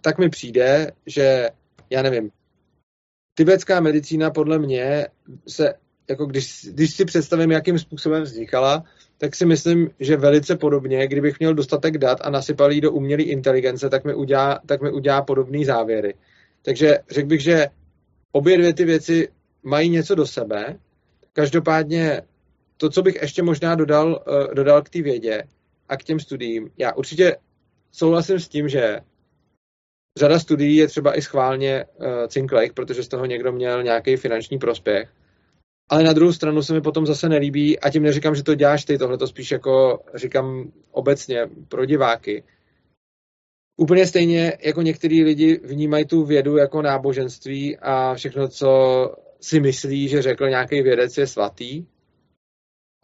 Speaker 2: tak mi přijde, že já nevím, tibetská medicína podle mě se, jako když, když si představím, jakým způsobem vznikala, tak si myslím, že velice podobně, kdybych měl dostatek dat a nasypal jí do umělé inteligence, tak mi udělá, tak mi udělá podobné závěry. Takže řekl bych, že obě dvě ty věci mají něco do sebe. Každopádně to, co bych ještě možná dodal, uh, dodal k té vědě a k těm studiím, já určitě souhlasím s tím, že řada studií je třeba i schválně uh, cinklejk, protože z toho někdo měl nějaký finanční prospěch. Ale na druhou stranu se mi potom zase nelíbí, a tím neříkám, že to děláš ty, tohle to spíš jako říkám obecně pro diváky. Úplně stejně jako některý lidi vnímají tu vědu jako náboženství a všechno, co si myslí, že řekl nějaký vědec, je svatý.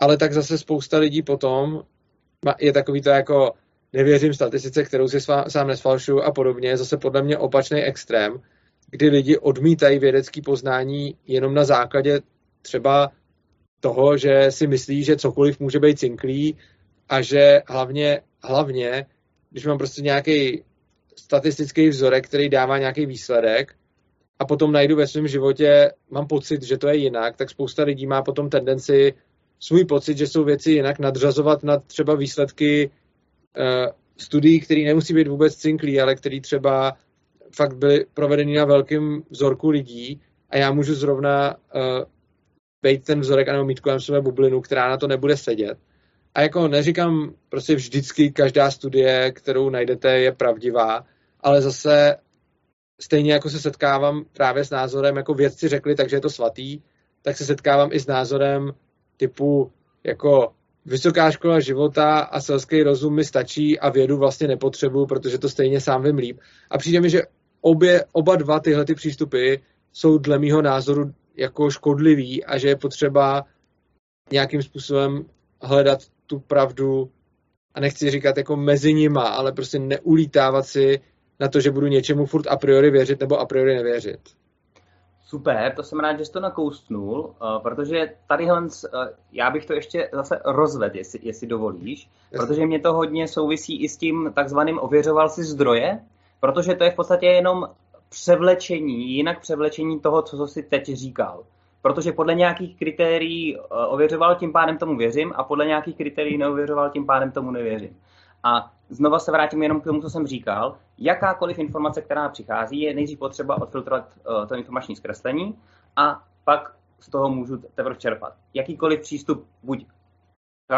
Speaker 2: Ale tak zase spousta lidí potom je takový to jako nevěřím statistice, kterou si sám nesfalšuju a podobně, zase podle mě opačný extrém, kdy lidi odmítají vědecký poznání jenom na základě třeba toho, že si myslí, že cokoliv může být cinklý a že hlavně, hlavně, když mám prostě nějaký statistický vzorek, který dává nějaký výsledek a potom najdu ve svém životě, mám pocit, že to je jinak, tak spousta lidí má potom tendenci svůj pocit, že jsou věci jinak nadřazovat na třeba výsledky uh, studií, které nemusí být vůbec cinklý, ale které třeba fakt byly provedeny na velkém vzorku lidí a já můžu zrovna uh, být ten vzorek a mít kolem sebe bublinu, která na to nebude sedět. A jako neříkám, prostě vždycky každá studie, kterou najdete, je pravdivá, ale zase stejně jako se setkávám právě s názorem, jako vědci řekli, takže je to svatý, tak se setkávám i s názorem typu jako vysoká škola života a selský rozum mi stačí a vědu vlastně nepotřebuju, protože to stejně sám vím líp. A přijde mi, že obě, oba dva tyhle ty přístupy jsou dle mýho názoru jako škodlivý a že je potřeba nějakým způsobem hledat tu pravdu a nechci říkat jako mezi nima, ale prostě neulítávat si na to, že budu něčemu furt a priori věřit nebo a priori nevěřit.
Speaker 1: Super, to jsem rád, že jsi to nakoustnul, uh, protože tady uh, já bych to ještě zase rozvedl, jestli, jestli dovolíš, protože mě to hodně souvisí i s tím takzvaným ověřoval si zdroje, protože to je v podstatě jenom převlečení, jinak převlečení toho, co jsi teď říkal. Protože podle nějakých kritérií uh, ověřoval, tím pádem tomu věřím a podle nějakých kritérií neověřoval, tím pádem tomu nevěřím. A znova se vrátím jenom k tomu, co jsem říkal. Jakákoliv informace, která přichází, je nejdřív potřeba odfiltrovat uh, to informační zkreslení a pak z toho můžu teprve čerpat. Jakýkoliv přístup, buď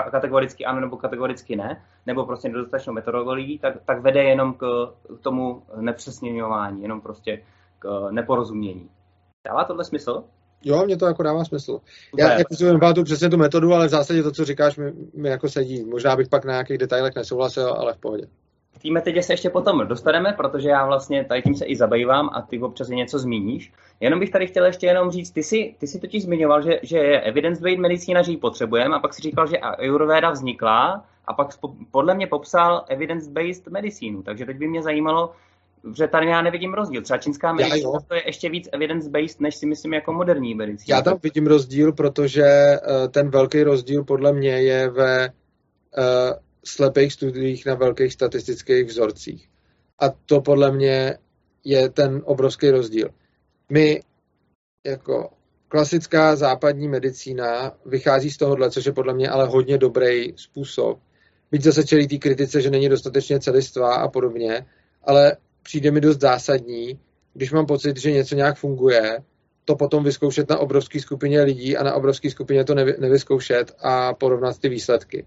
Speaker 1: kategoricky ano nebo kategoricky ne, nebo prostě nedostatečnou metodologii, tak, tak vede jenom k, k tomu nepřesněňování, jenom prostě k neporozumění. Dává tohle smysl?
Speaker 2: Jo, mě to jako dává smysl. Já jako si tu přesně tu metodu, ale v zásadě to, co říkáš, mi, mi jako sedí. Možná bych pak na nějakých detailech nesouhlasil, ale v pohodě.
Speaker 1: Té metodě se ještě potom dostaneme, protože já vlastně tady tím se i zabývám a ty občas něco zmíníš. Jenom bych tady chtěl ještě jenom říct, ty si, ty si totiž zmiňoval, že, že je evidence-based medicína, že ji potřebujeme a pak si říkal, že Ayurveda vznikla a pak podle mě popsal evidence-based medicínu. Takže teď by mě zajímalo, že tady já nevidím rozdíl. Třeba čínská medicína to je ještě víc evidence-based, než si myslím jako moderní medicína.
Speaker 2: Já tam vidím rozdíl, protože uh, ten velký rozdíl podle mě je ve uh, slepých studiích na velkých statistických vzorcích. A to podle mě je ten obrovský rozdíl. My jako klasická západní medicína vychází z tohohle, což je podle mě ale hodně dobrý způsob. Byť zase čelí té kritice, že není dostatečně celistvá a podobně, ale přijde mi dost zásadní, když mám pocit, že něco nějak funguje, to potom vyzkoušet na obrovské skupině lidí a na obrovské skupině to nevy, nevyzkoušet a porovnat ty výsledky.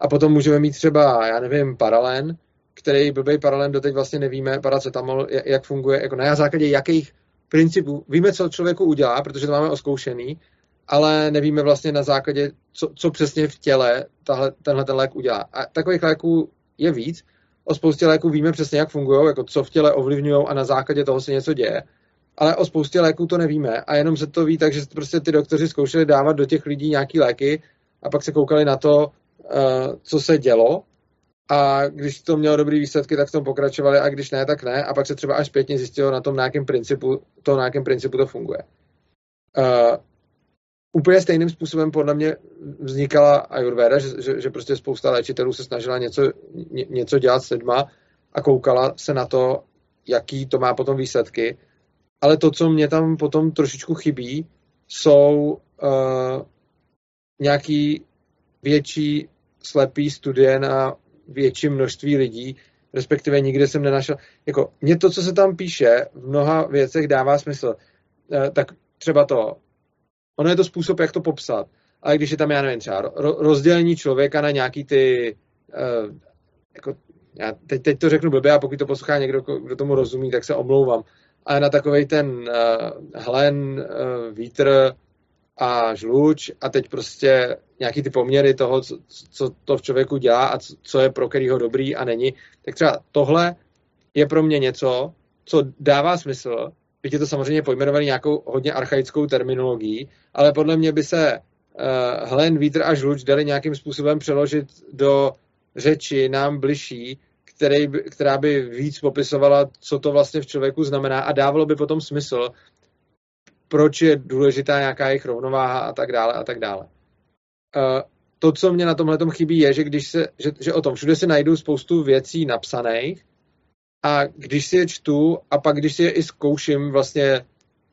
Speaker 2: A potom můžeme mít třeba, já nevím, paralen, který blbý paralen doteď vlastně nevíme, paracetamol, jak funguje, jako na základě jakých principů. Víme, co člověku udělá, protože to máme oskoušený, ale nevíme vlastně na základě, co, co přesně v těle tahle, tenhle ten lék udělá. A takových léků je víc. O spoustě léků víme přesně, jak fungují, jako co v těle ovlivňují a na základě toho se něco děje. Ale o spoustě léků to nevíme a jenom se to ví tak, že prostě ty doktoři zkoušeli dávat do těch lidí nějaký léky a pak se koukali na to, co se dělo a když to mělo dobrý výsledky, tak v tom pokračovali a když ne, tak ne a pak se třeba až zpětně zjistilo na tom, na jakém principu to, na jakém principu to funguje. Uh, úplně stejným způsobem podle mě vznikala Ayurveda, že, že, že prostě spousta léčitelů se snažila něco, ně, něco dělat s lidma a koukala se na to, jaký to má potom výsledky. Ale to, co mě tam potom trošičku chybí, jsou uh, nějaký větší slepý studie na větší množství lidí, respektive nikde jsem nenašel. Jako, mě to, co se tam píše, v mnoha věcech dává smysl. Eh, tak třeba to, ono je to způsob, jak to popsat. Ale když je tam, já nevím, třeba rozdělení člověka na nějaký ty, uh, jako, já teď, teď to řeknu blbě a pokud to poslouchá někdo, kdo tomu rozumí, tak se omlouvám. Ale na takový ten uh, hlen, uh, vítr a žluč a teď prostě nějaký ty poměry toho, co, co to v člověku dělá a co, co je pro kterýho dobrý a není, tak třeba tohle je pro mě něco, co dává smysl, byť je to samozřejmě pojmenovaný nějakou hodně archaickou terminologií, ale podle mě by se uh, hlen, vítr a žluč dali nějakým způsobem přeložit do řeči nám bližší, který, která by víc popisovala, co to vlastně v člověku znamená a dávalo by potom smysl, proč je důležitá nějaká jejich rovnováha a tak dále a tak dále. Uh, to, co mě na tomhle chybí, je, že když se, že, že o tom všude se najdu spoustu věcí napsaných a když si je čtu a pak když si je i zkouším vlastně,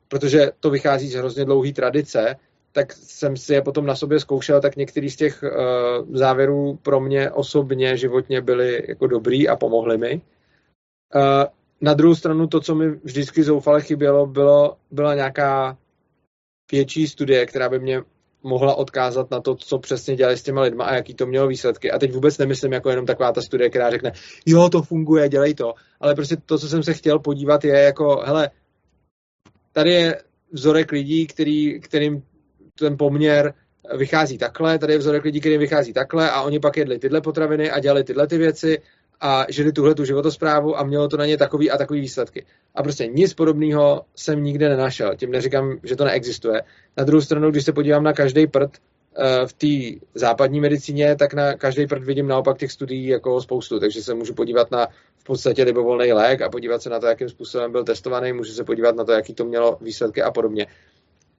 Speaker 2: protože to vychází z hrozně dlouhé tradice, tak jsem si je potom na sobě zkoušel, tak některý z těch uh, závěrů pro mě osobně, životně byly jako dobrý a pomohly mi. Uh, na druhou stranu to, co mi vždycky zoufale chybělo, bylo, byla nějaká větší studie, která by mě mohla odkázat na to, co přesně dělali s těma lidma a jaký to mělo výsledky. A teď vůbec nemyslím jako jenom taková ta studie, která řekne, jo, to funguje, dělej to. Ale prostě to, co jsem se chtěl podívat, je jako, hele, tady je vzorek lidí, který, kterým ten poměr vychází takhle, tady je vzorek lidí, kterým vychází takhle a oni pak jedli tyhle potraviny a dělali tyhle ty věci a žili tuhle tu životosprávu a mělo to na ně takový a takový výsledky. A prostě nic podobného jsem nikde nenašel. Tím neříkám, že to neexistuje. Na druhou stranu, když se podívám na každý prd eh, v té západní medicíně, tak na každý prd vidím naopak těch studií jako spoustu. Takže se můžu podívat na v podstatě libovolný lék a podívat se na to, jakým způsobem byl testovaný, můžu se podívat na to, jaký to mělo výsledky a podobně.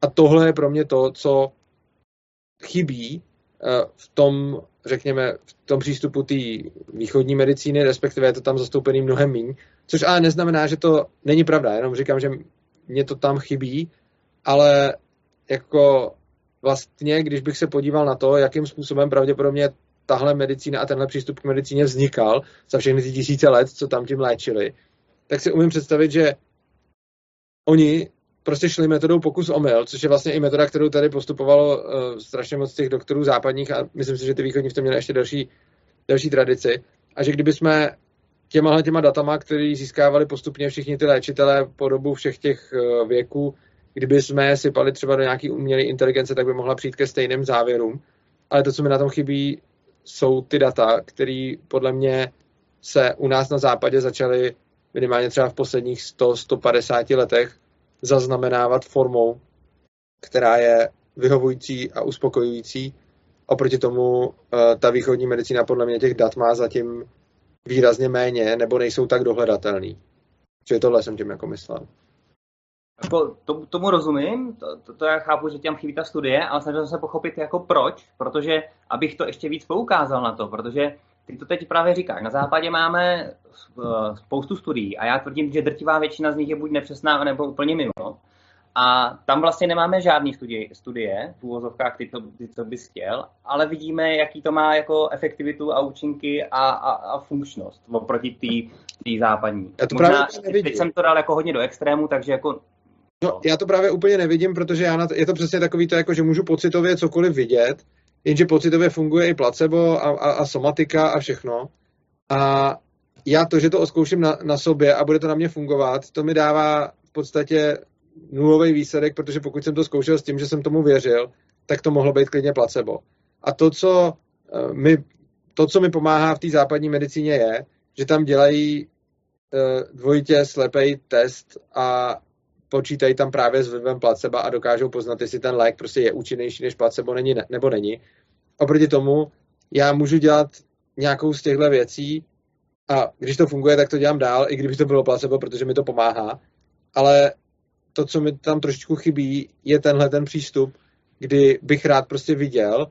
Speaker 2: A tohle je pro mě to, co chybí v tom, řekněme, v tom přístupu té východní medicíny, respektive je to tam zastoupený mnohem méně, což ale neznamená, že to není pravda, jenom říkám, že mě to tam chybí, ale jako vlastně, když bych se podíval na to, jakým způsobem pravděpodobně tahle medicína a tenhle přístup k medicíně vznikal za všechny ty tisíce let, co tam tím léčili, tak si umím představit, že oni prostě šli metodou pokus omyl, což je vlastně i metoda, kterou tady postupovalo uh, strašně moc těch doktorů západních a myslím si, že ty východní v tom měli ještě další, další tradici. A že kdyby jsme těmahle těma datama, které získávali postupně všichni ty léčitelé po dobu všech těch uh, věků, kdyby jsme je sypali třeba do nějaký umělé inteligence, tak by mohla přijít ke stejným závěrům. Ale to, co mi na tom chybí, jsou ty data, které podle mě se u nás na západě začaly minimálně třeba v posledních 100-150 letech zaznamenávat formou, která je vyhovující a uspokojující. Oproti tomu eh, ta východní medicína podle mě těch dat má zatím výrazně méně, nebo nejsou tak dohledatelný. Čili tohle jsem tím jako myslel.
Speaker 1: Jako, to, tomu rozumím, to, to, to já chápu, že tam chybí ta studie, ale snažil jsem se pochopit jako proč, protože abych to ještě víc poukázal na to, protože ty to teď právě říkáš, na západě máme eh, spoustu studií a já tvrdím, že drtivá většina z nich je buď nepřesná, nebo úplně mimo. A tam vlastně nemáme žádný studie, studie v úvozovkách, ty to, ty to bys chtěl, ale vidíme, jaký to má jako efektivitu a účinky a, a, a funkčnost oproti té západní.
Speaker 2: Já to Možná,
Speaker 1: právě teď jsem to dal jako hodně do extrému, takže jako
Speaker 2: No, já to právě úplně nevidím, protože já na to, je to přesně takový to, jako, že můžu pocitově cokoliv vidět, jenže pocitově funguje i placebo a, a, a somatika a všechno. A já to, že to oskouším na, na sobě a bude to na mě fungovat, to mi dává v podstatě nulový výsledek, protože pokud jsem to zkoušel s tím, že jsem tomu věřil, tak to mohlo být klidně placebo. A to, co eh, mi, to, co mi pomáhá v té západní medicíně, je, že tam dělají eh, dvojitě slepej test a počítají tam právě s vlivem placebo a dokážou poznat, jestli ten lék prostě je účinnější než placebo není, nebo není. Oproti tomu já můžu dělat nějakou z těchto věcí a když to funguje, tak to dělám dál, i kdyby to bylo placebo, protože mi to pomáhá. Ale to, co mi tam trošičku chybí, je tenhle ten přístup, kdy bych rád prostě viděl,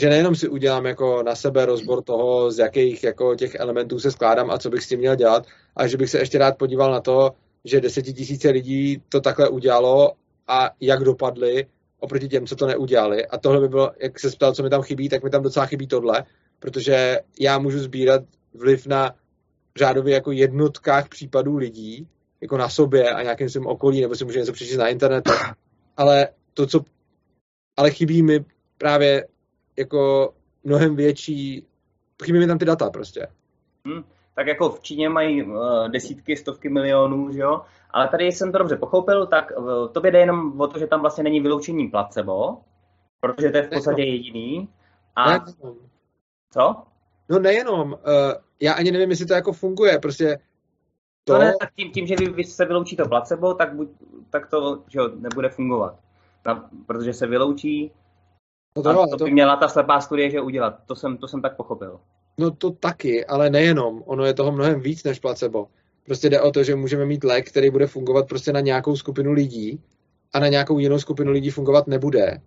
Speaker 2: že nejenom si udělám jako na sebe rozbor toho, z jakých jako těch elementů se skládám a co bych s tím měl dělat, ale že bych se ještě rád podíval na to, že desetitisíce lidí to takhle udělalo a jak dopadly oproti těm, co to neudělali. A tohle by bylo, jak se ptal, co mi tam chybí, tak mi tam docela chybí tohle, protože já můžu sbírat vliv na řádově jako jednotkách případů lidí, jako na sobě a nějakým svým okolí, nebo si můžu něco přečíst na internetu. Ale to, co ale chybí mi právě jako mnohem větší, chybí mi tam ty data prostě.
Speaker 1: Hmm, tak jako v Číně mají uh, desítky, stovky milionů, že jo? Ale tady jsem to dobře pochopil, tak uh, to jde jenom o to, že tam vlastně není vyloučení placebo, protože to je v podstatě jediný. A... Co?
Speaker 2: No nejenom. Uh, já ani nevím, jestli to jako funguje. Prostě
Speaker 1: to... No ne, tak tím, tím že vy, vy se vyloučí to placebo, tak, buď, tak to že jo, nebude fungovat. Na, protože se vyloučí no to, a to, to by měla ta slepá studie, že udělat. To jsem, to jsem tak pochopil.
Speaker 2: No to taky, ale nejenom. Ono je toho mnohem víc než placebo. Prostě jde o to, že můžeme mít lék, který bude fungovat prostě na nějakou skupinu lidí a na nějakou jinou skupinu lidí fungovat nebude.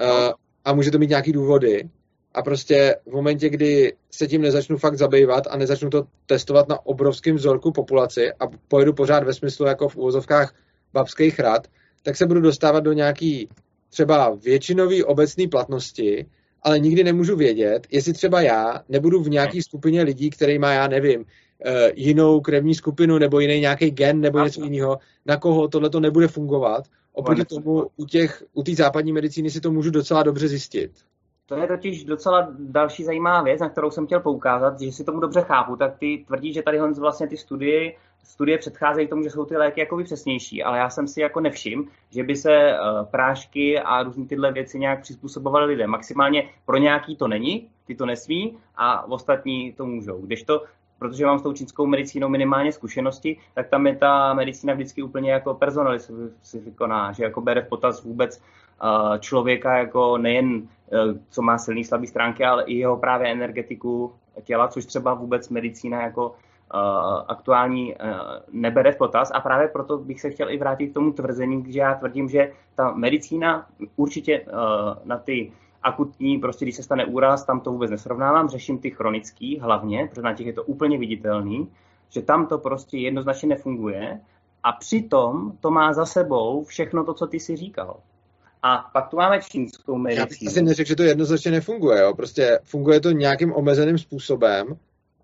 Speaker 2: No. Uh, a může to mít nějaký důvody. A prostě v momentě, kdy se tím nezačnu fakt zabývat a nezačnu to testovat na obrovském vzorku populaci a pojedu pořád ve smyslu jako v úvozovkách babských rad, tak se budu dostávat do nějaký třeba většinový obecné platnosti, ale nikdy nemůžu vědět, jestli třeba já nebudu v nějaké skupině lidí, který má, já nevím, eh, jinou krevní skupinu nebo jiný nějaký gen nebo něco jiného, na koho tohle to nebude fungovat. Oproti tomu u těch, u té západní medicíny si to můžu docela dobře zjistit.
Speaker 1: To je totiž docela další zajímavá věc, na kterou jsem chtěl poukázat, že si tomu dobře chápu, tak ty tvrdí, že tady vlastně ty studie, studie předcházejí tomu, že jsou ty léky jakoby přesnější, ale já jsem si jako nevšiml, že by se uh, prášky a různé tyhle věci nějak přizpůsobovaly lidem. Maximálně pro nějaký to není, ty to nesmí a ostatní to můžou. Když to protože mám s tou čínskou medicínou minimálně zkušenosti, tak tam je ta medicína vždycky úplně jako personalifikovaná, že jako bere v potaz vůbec uh, člověka jako nejen uh, co má silný slabý stránky, ale i jeho právě energetiku těla, což třeba vůbec medicína jako aktuální uh, nebere v potaz a právě proto bych se chtěl i vrátit k tomu tvrzení, že já tvrdím, že ta medicína určitě uh, na ty akutní, prostě když se stane úraz, tam to vůbec nesrovnávám, řeším ty chronický hlavně, protože na těch je to úplně viditelný, že tam to prostě jednoznačně nefunguje a přitom to má za sebou všechno to, co ty si říkal. A pak tu máme čínskou medicínu. Já bych
Speaker 2: asi neřekl, že to jednoznačně nefunguje. Jo. Prostě funguje to nějakým omezeným způsobem,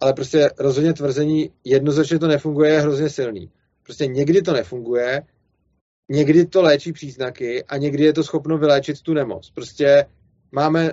Speaker 2: ale prostě rozhodně tvrzení jednoznačně to nefunguje je hrozně silný. Prostě někdy to nefunguje, někdy to léčí příznaky a někdy je to schopno vyléčit tu nemoc. Prostě máme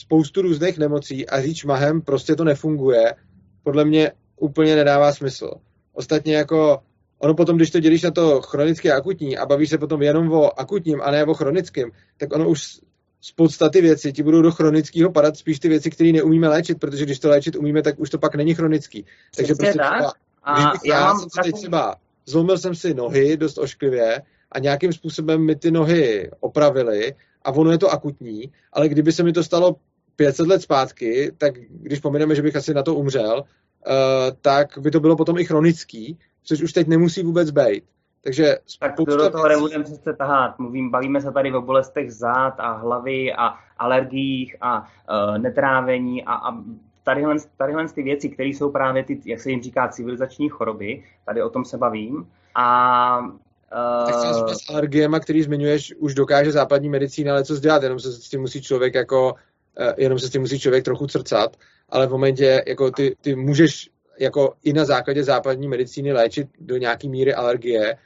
Speaker 2: spoustu různých nemocí a říct šmahem prostě to nefunguje, podle mě úplně nedává smysl. Ostatně jako ono potom, když to dělíš na to chronické akutní a bavíš se potom jenom o akutním a ne o chronickém, tak ono už z podstaty věci ti budou do chronického padat spíš ty věci, které neumíme léčit, protože když to léčit umíme, tak už to pak není chronický. Takže prostě třeba, a když já, já jsem takový... teď třeba, zlomil jsem si nohy dost ošklivě a nějakým způsobem mi ty nohy opravily a ono je to akutní, ale kdyby se mi to stalo 500 let zpátky, tak když pomineme, že bych asi na to umřel, uh, tak by to bylo potom i chronický, což už teď nemusí vůbec být. Takže
Speaker 1: tak do toho nebudeme přece tahat. Mluvím, bavíme se tady o bolestech zád a hlavy a alergiích a uh, netrávení a, a tadyhle, tadyhle ty věci, které jsou právě ty, jak se jim říká, civilizační choroby, tady o tom se bavím. A
Speaker 2: tak uh... s alergiema, který zmiňuješ, už dokáže západní medicína ale co dělat, jenom se s tím musí člověk jako, uh, jenom se s tím musí člověk trochu crcat, ale v momentě, jako ty, ty můžeš jako i na základě západní medicíny léčit do nějaký míry alergie,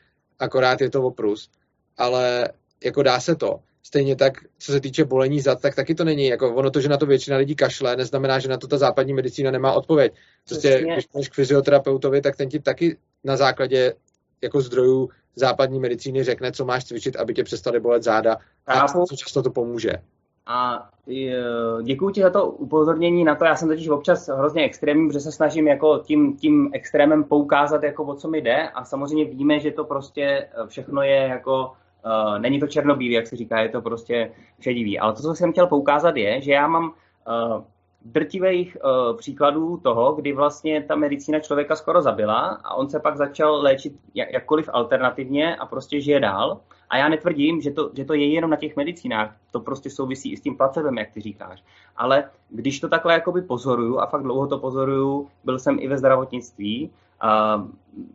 Speaker 2: akorát je to oprus, ale jako dá se to. Stejně tak, co se týče bolení zad, tak taky to není. Jako ono to, že na to většina lidí kašle, neznamená, že na to ta západní medicína nemá odpověď. Prostě, když jdeš k fyzioterapeutovi, tak ten ti taky na základě jako zdrojů západní medicíny řekne, co máš cvičit, aby tě přestali bolet záda a co často to pomůže.
Speaker 1: A děkuji ti za to upozornění na to. Já jsem totiž občas hrozně extrémní, protože se snažím jako tím, tím extrémem poukázat, jako o co mi jde. A samozřejmě víme, že to prostě eh, všechno je jako, uh, není to černobílý, jak se říká, je to prostě šedivý. Ale to, co jsem chtěl poukázat, je, že já mám uh, drtivých uh, příkladů toho, kdy vlastně ta medicína člověka skoro zabila a on se pak začal léčit jak, jakkoliv alternativně a prostě žije dál. A já netvrdím, že to, že to je jenom na těch medicínách, to prostě souvisí i s tím placebem, jak ty říkáš. Ale když to takhle jakoby pozoruju a fakt dlouho to pozoruju, byl jsem i ve zdravotnictví, a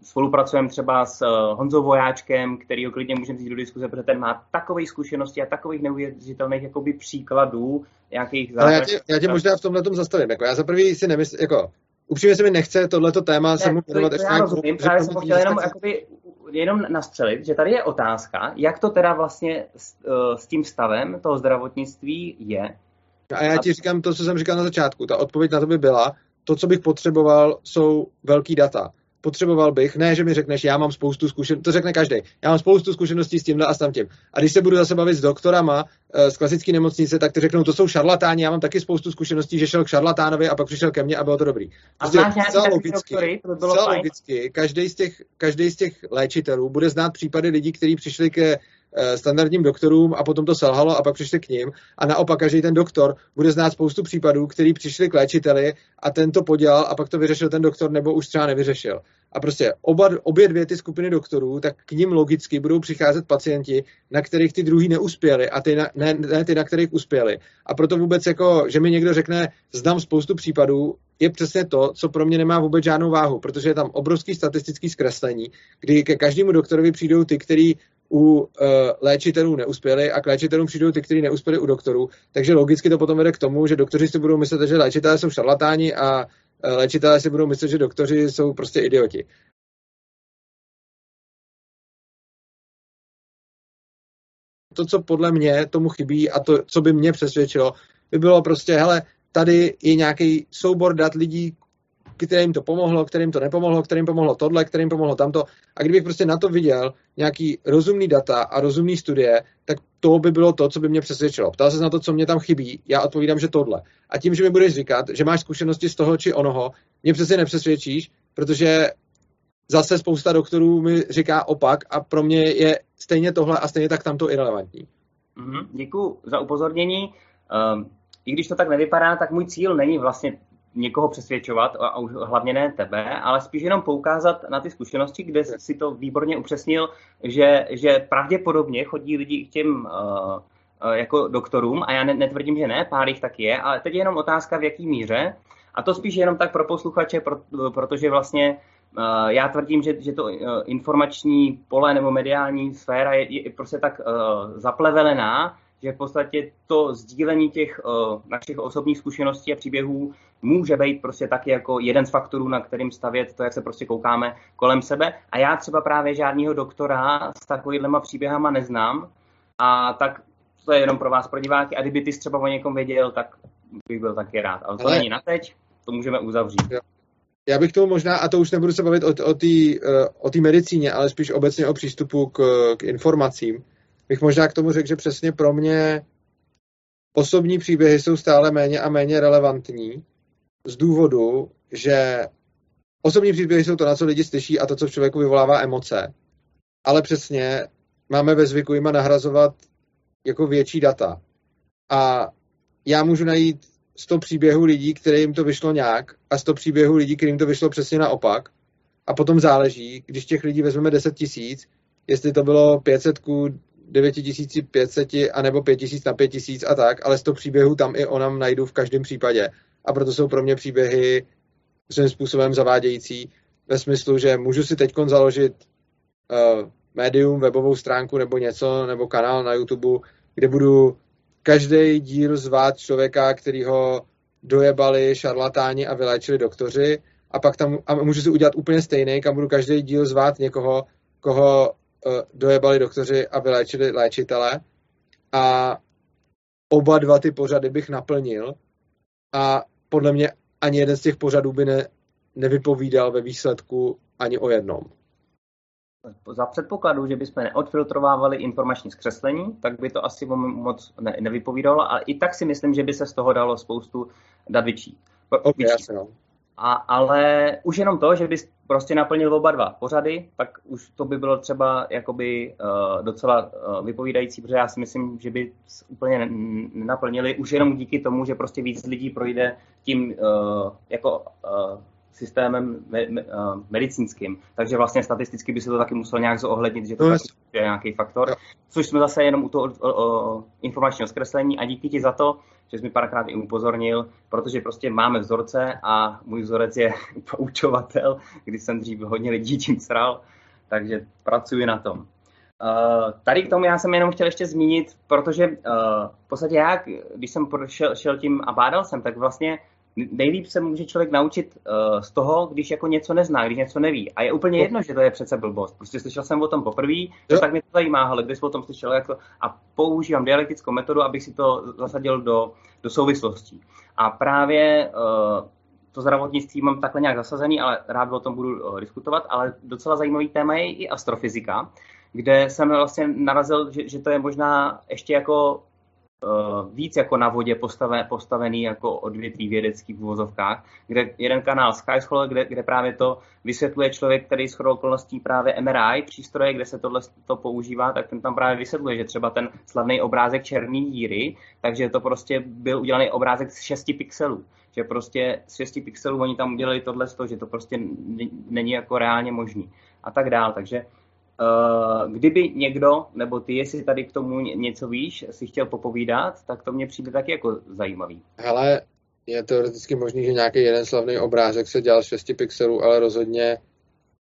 Speaker 1: spolupracujeme třeba s eh, Honzou Vojáčkem, který ho klidně můžeme vzít do diskuze, protože ten má takové zkušenosti a takových neuvěřitelných jakoby příkladů nějakých
Speaker 2: Ale já tě, já tě možná v tomhle tom zastavím. Jako já za prvý si nemyslím, jako upřímně se mi nechce tohleto téma ne, se mu
Speaker 1: věnovat. Já rozumím, právě jsem chtěl jenom jakoby jenom nastřelit, že tady je otázka, jak to teda vlastně s, eh, s tím stavem toho zdravotnictví je.
Speaker 2: A já ti říkám to, co jsem říkal na začátku. Ta odpověď na to by byla, to, co bych potřeboval, jsou velký data potřeboval bych, ne, že mi řekneš, já mám spoustu zkušeností, to řekne každý, já mám spoustu zkušeností s tímhle a s tamtím. A když se budu zase bavit s doktorama eh, z klasické nemocnice, tak ty řeknou, to jsou šarlatáni, já mám taky spoustu zkušeností, že šel k šarlatánovi a pak přišel ke mně a bylo to dobrý.
Speaker 1: Prostě a znáš logicky, doktory, to bylo
Speaker 2: logicky, každý z, těch, každý z těch léčitelů bude znát případy lidí, kteří přišli ke standardním doktorům a potom to selhalo a pak přišli k ním. A naopak každý ten doktor bude znát spoustu případů, který přišli k léčiteli a ten to podělal a pak to vyřešil ten doktor nebo už třeba nevyřešil. A prostě oba, obě dvě ty skupiny doktorů, tak k ním logicky budou přicházet pacienti, na kterých ty druhý neuspěli a ty na, ne, ne ty, na kterých uspěli. A proto vůbec jako, že mi někdo řekne, znám spoustu případů, je přesně to, co pro mě nemá vůbec žádnou váhu, protože je tam obrovský statistický zkreslení, kdy ke každému doktorovi přijdou ty, který u uh, léčitelů neuspěli a k léčitelům přijdou ty, kteří neuspěli u doktorů. Takže logicky to potom vede k tomu, že doktoři si budou myslet, že léčitelé jsou šarlatáni a uh, léčitelé si budou myslet, že doktoři jsou prostě idioti. To, co podle mě tomu chybí a to, co by mě přesvědčilo, by bylo prostě, hele, tady je nějaký soubor dat lidí, kterým to pomohlo, kterým to nepomohlo, kterým pomohlo tohle, kterým pomohlo tamto. A kdybych prostě na to viděl nějaký rozumný data a rozumný studie, tak to by bylo to, co by mě přesvědčilo. Ptal se na to, co mě tam chybí, já odpovídám, že tohle. A tím, že mi budeš říkat, že máš zkušenosti z toho či onoho, mě přesně nepřesvědčíš, protože zase spousta doktorů mi říká opak a pro mě je stejně tohle a stejně tak tamto irrelevantní.
Speaker 1: Mm-hmm, děkuji za upozornění. Um, I když to tak nevypadá, tak můj cíl není vlastně někoho přesvědčovat, a už hlavně ne tebe, ale spíš jenom poukázat na ty zkušenosti, kde si to výborně upřesnil, že, že pravděpodobně chodí lidi k těm uh, jako doktorům, a já netvrdím, že ne, pár jich tak je, ale teď je jenom otázka, v jaký míře. A to spíš jenom tak pro posluchače, protože vlastně uh, já tvrdím, že, že to uh, informační pole nebo mediální sféra je, je prostě tak zaplevelená, že v podstatě to sdílení těch uh, našich osobních zkušeností a příběhů může být prostě taky jako jeden z faktorů, na kterým stavět to, jak se prostě koukáme kolem sebe. A já třeba právě žádného doktora s takovýhlema příběhama neznám. A tak to je jenom pro vás, pro diváky. A kdyby ty třeba o někom věděl, tak bych byl taky rád. Ale to Ale... není na teď, to můžeme uzavřít.
Speaker 2: Já bych to možná, a to už nebudu se bavit o, o té eh, o medicíně, ale spíš obecně o přístupu k, k informacím bych možná k tomu řekl, že přesně pro mě osobní příběhy jsou stále méně a méně relevantní z důvodu, že osobní příběhy jsou to, na co lidi slyší a to, co v člověku vyvolává emoce. Ale přesně máme ve zvyku jima nahrazovat jako větší data. A já můžu najít 100 příběhů lidí, kterým to vyšlo nějak a 100 příběhů lidí, kterým to vyšlo přesně naopak. A potom záleží, když těch lidí vezmeme 10 tisíc, jestli to bylo 500 ku 9500 anebo 5000 na 5000 a tak, ale z toho příběhu tam i onam najdu v každém případě. A proto jsou pro mě příběhy svým způsobem zavádějící ve smyslu, že můžu si teď založit uh, médium, webovou stránku nebo něco, nebo kanál na YouTube, kde budu každý díl zvát člověka, který ho dojebali šarlatáni a vyléčili doktoři a pak tam a můžu si udělat úplně stejný, kam budu každý díl zvát někoho, koho dojebali doktoři a vyléčili léčitele a oba dva ty pořady bych naplnil a podle mě ani jeden z těch pořadů by ne, nevypovídal ve výsledku ani o jednom.
Speaker 1: Za předpokladu, že bychom neodfiltrovávali informační zkreslení, tak by to asi moc ne, nevypovídalo, ale i tak si myslím, že by se z toho dalo spoustu dat vyčít.
Speaker 2: Okay, no.
Speaker 1: A, ale už jenom to, že bys prostě naplnil oba dva pořady, tak už to by bylo třeba jakoby uh, docela uh, vypovídající, protože já si myslím, že by úplně nenaplnili už jenom díky tomu, že prostě víc lidí projde tím uh, jako uh, systémem me, me, uh, medicínským. Takže vlastně statisticky by se to taky muselo nějak zohlednit, že to je nějaký faktor. Což jsme zase jenom u toho o, o, informačního zkreslení a díky ti za to, že jsi mi párkrát i upozornil, protože prostě máme vzorce a můj vzorec je (laughs) poučovatel, když jsem dřív hodně lidí tím sral, takže pracuji na tom. Uh, tady k tomu já jsem jenom chtěl ještě zmínit, protože uh, v podstatě já, když jsem šel, šel tím a bádal jsem, tak vlastně nejlíp se může člověk naučit uh, z toho, když jako něco nezná, když něco neví. A je úplně jedno, že to je přece blbost. Prostě slyšel jsem o tom poprvé, to tak mě to zajímá, ale když jsem o tom slyšel jako, a používám dialektickou metodu, abych si to zasadil do, do souvislostí. A právě uh, to zdravotnictví mám takhle nějak zasazený, ale rád o tom budu uh, diskutovat, ale docela zajímavý téma je i astrofyzika, kde jsem vlastně narazil, že, že to je možná ještě jako víc jako na vodě postave, postavený jako odvětví vědecký v uvozovkách, kde jeden kanál Skyscholar, kde, kde právě to vysvětluje člověk, který s okolností právě MRI přístroje, kde se tohle to používá, tak ten tam právě vysvětluje, že třeba ten slavný obrázek černý díry, takže to prostě byl udělaný obrázek z 6 pixelů. Že prostě z 6 pixelů oni tam udělali tohle, že to prostě není jako reálně možný. A tak dál. Takže kdyby někdo, nebo ty, jestli tady k tomu něco víš, si chtěl popovídat, tak to mně přijde taky jako zajímavý.
Speaker 2: Hele, je teoreticky možný, že nějaký jeden slavný obrázek se dělal 6 pixelů, ale rozhodně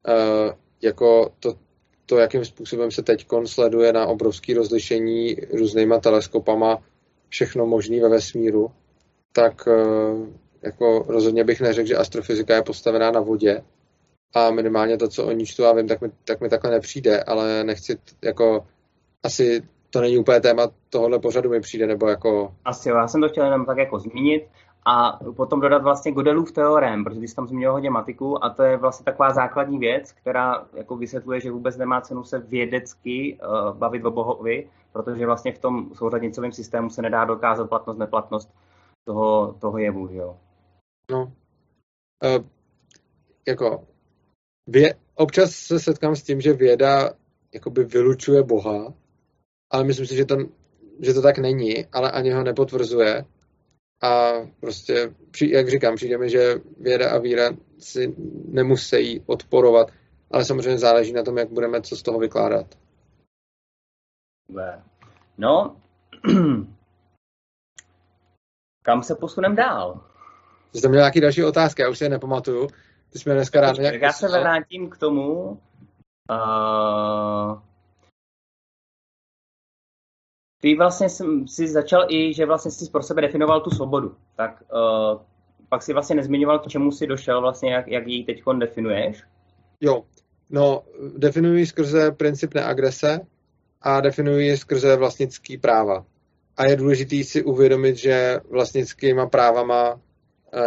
Speaker 2: uh, jako to, to, jakým způsobem se teď sleduje na obrovský rozlišení různýma teleskopama všechno možný ve vesmíru, tak uh, jako rozhodně bych neřekl, že astrofyzika je postavená na vodě, a minimálně to, co oni čtu a vím, tak mi, tak mi takhle nepřijde, ale nechci jako asi to není úplně téma tohohle pořadu mi přijde, nebo jako...
Speaker 1: Asi jo, já jsem to chtěl jenom tak jako zmínit a potom dodat vlastně Godelův teorem, protože jsi tam zmínil hodně matiku a to je vlastně taková základní věc, která jako vysvětluje, že vůbec nemá cenu se vědecky uh, bavit o bohovi, protože vlastně v tom souřadnicovém systému se nedá dokázat platnost, neplatnost toho, toho jevu, jo.
Speaker 2: No, uh, jako Vě, občas se setkám s tím, že věda jakoby vylučuje Boha, ale myslím si, že to, že to tak není, ale ani ho nepotvrzuje. A prostě, jak říkám, přijde mi, že věda a víra si nemusí odporovat, ale samozřejmě záleží na tom, jak budeme co z toho vykládat.
Speaker 1: No, (clears throat) kam se posunem dál?
Speaker 2: Jsi tam měl nějaký další otázky, já už si je nepamatuju. Ty jsme dneska rádi
Speaker 1: nějak... Já se vrátím k tomu, uh, ty vlastně si začal i, že vlastně jsi pro sebe definoval tu svobodu. Tak uh, pak si vlastně nezmiňoval, k čemu jsi došel, vlastně jak, jak ji teď definuješ?
Speaker 2: Jo, no definuji skrze princip neagrese a definuji skrze vlastnický práva. A je důležité si uvědomit, že vlastnickýma právama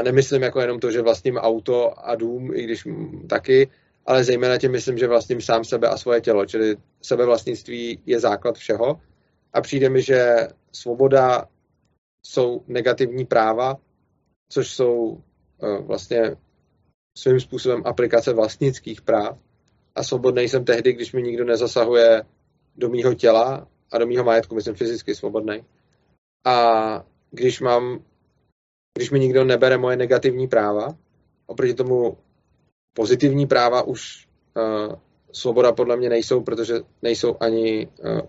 Speaker 2: Nemyslím jako jenom to, že vlastním auto a dům, i když taky, ale zejména tím myslím, že vlastním sám sebe a svoje tělo, čili sebevlastnictví je základ všeho. A přijde mi, že svoboda jsou negativní práva, což jsou e, vlastně svým způsobem aplikace vlastnických práv. A svobodný jsem tehdy, když mi nikdo nezasahuje do mýho těla a do mýho majetku, myslím fyzicky svobodný. A když mám když mi nikdo nebere moje negativní práva, oproti tomu pozitivní práva už uh, svoboda podle mě nejsou, protože nejsou ani uh,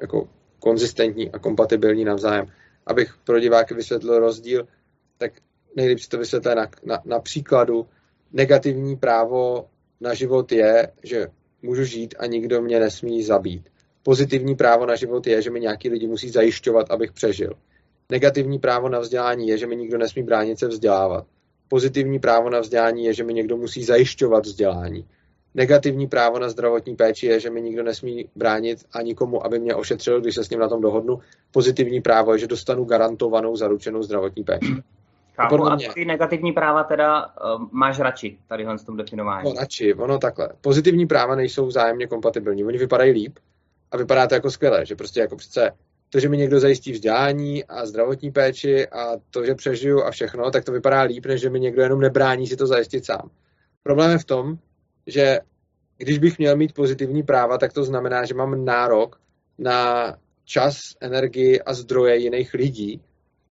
Speaker 2: jako konzistentní a kompatibilní navzájem. Abych pro diváky vysvětlil rozdíl, tak nejlíp si to vysvětlí na, na, na příkladu. Negativní právo na život je, že můžu žít a nikdo mě nesmí zabít. Pozitivní právo na život je, že mi nějaký lidi musí zajišťovat, abych přežil. Negativní právo na vzdělání je, že mi nikdo nesmí bránit se vzdělávat. Pozitivní právo na vzdělání je, že mi někdo musí zajišťovat vzdělání. Negativní právo na zdravotní péči je, že mi nikdo nesmí bránit a nikomu, aby mě ošetřil, když se s ním na tom dohodnu. Pozitivní právo je, že dostanu garantovanou, zaručenou zdravotní péči.
Speaker 1: Chápu, a, mě... ty negativní práva teda uh, máš radši, tady s tom definování.
Speaker 2: No, radši, ono takhle. Pozitivní práva nejsou vzájemně kompatibilní. Oni vypadají líp a vypadá to jako skvěle, že prostě jako přece to, že mi někdo zajistí vzdělání a zdravotní péči a to, že přežiju a všechno, tak to vypadá líp, než že mi někdo jenom nebrání si to zajistit sám. Problém je v tom, že když bych měl mít pozitivní práva, tak to znamená, že mám nárok na čas, energii a zdroje jiných lidí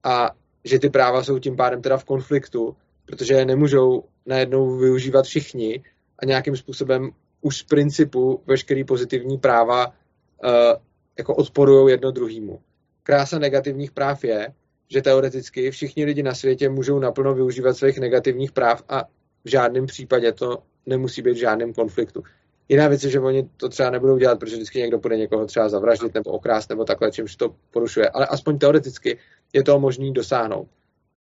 Speaker 2: a že ty práva jsou tím pádem teda v konfliktu, protože je nemůžou najednou využívat všichni a nějakým způsobem už z principu veškerý pozitivní práva uh, jako odporují jedno druhému. Krása negativních práv je, že teoreticky všichni lidi na světě můžou naplno využívat svých negativních práv a v žádném případě to nemusí být v žádném konfliktu. Jiná věc je, že oni to třeba nebudou dělat, protože vždycky někdo bude někoho třeba zavraždit nebo okrást nebo takhle, čímž to porušuje. Ale aspoň teoreticky je to možné dosáhnout.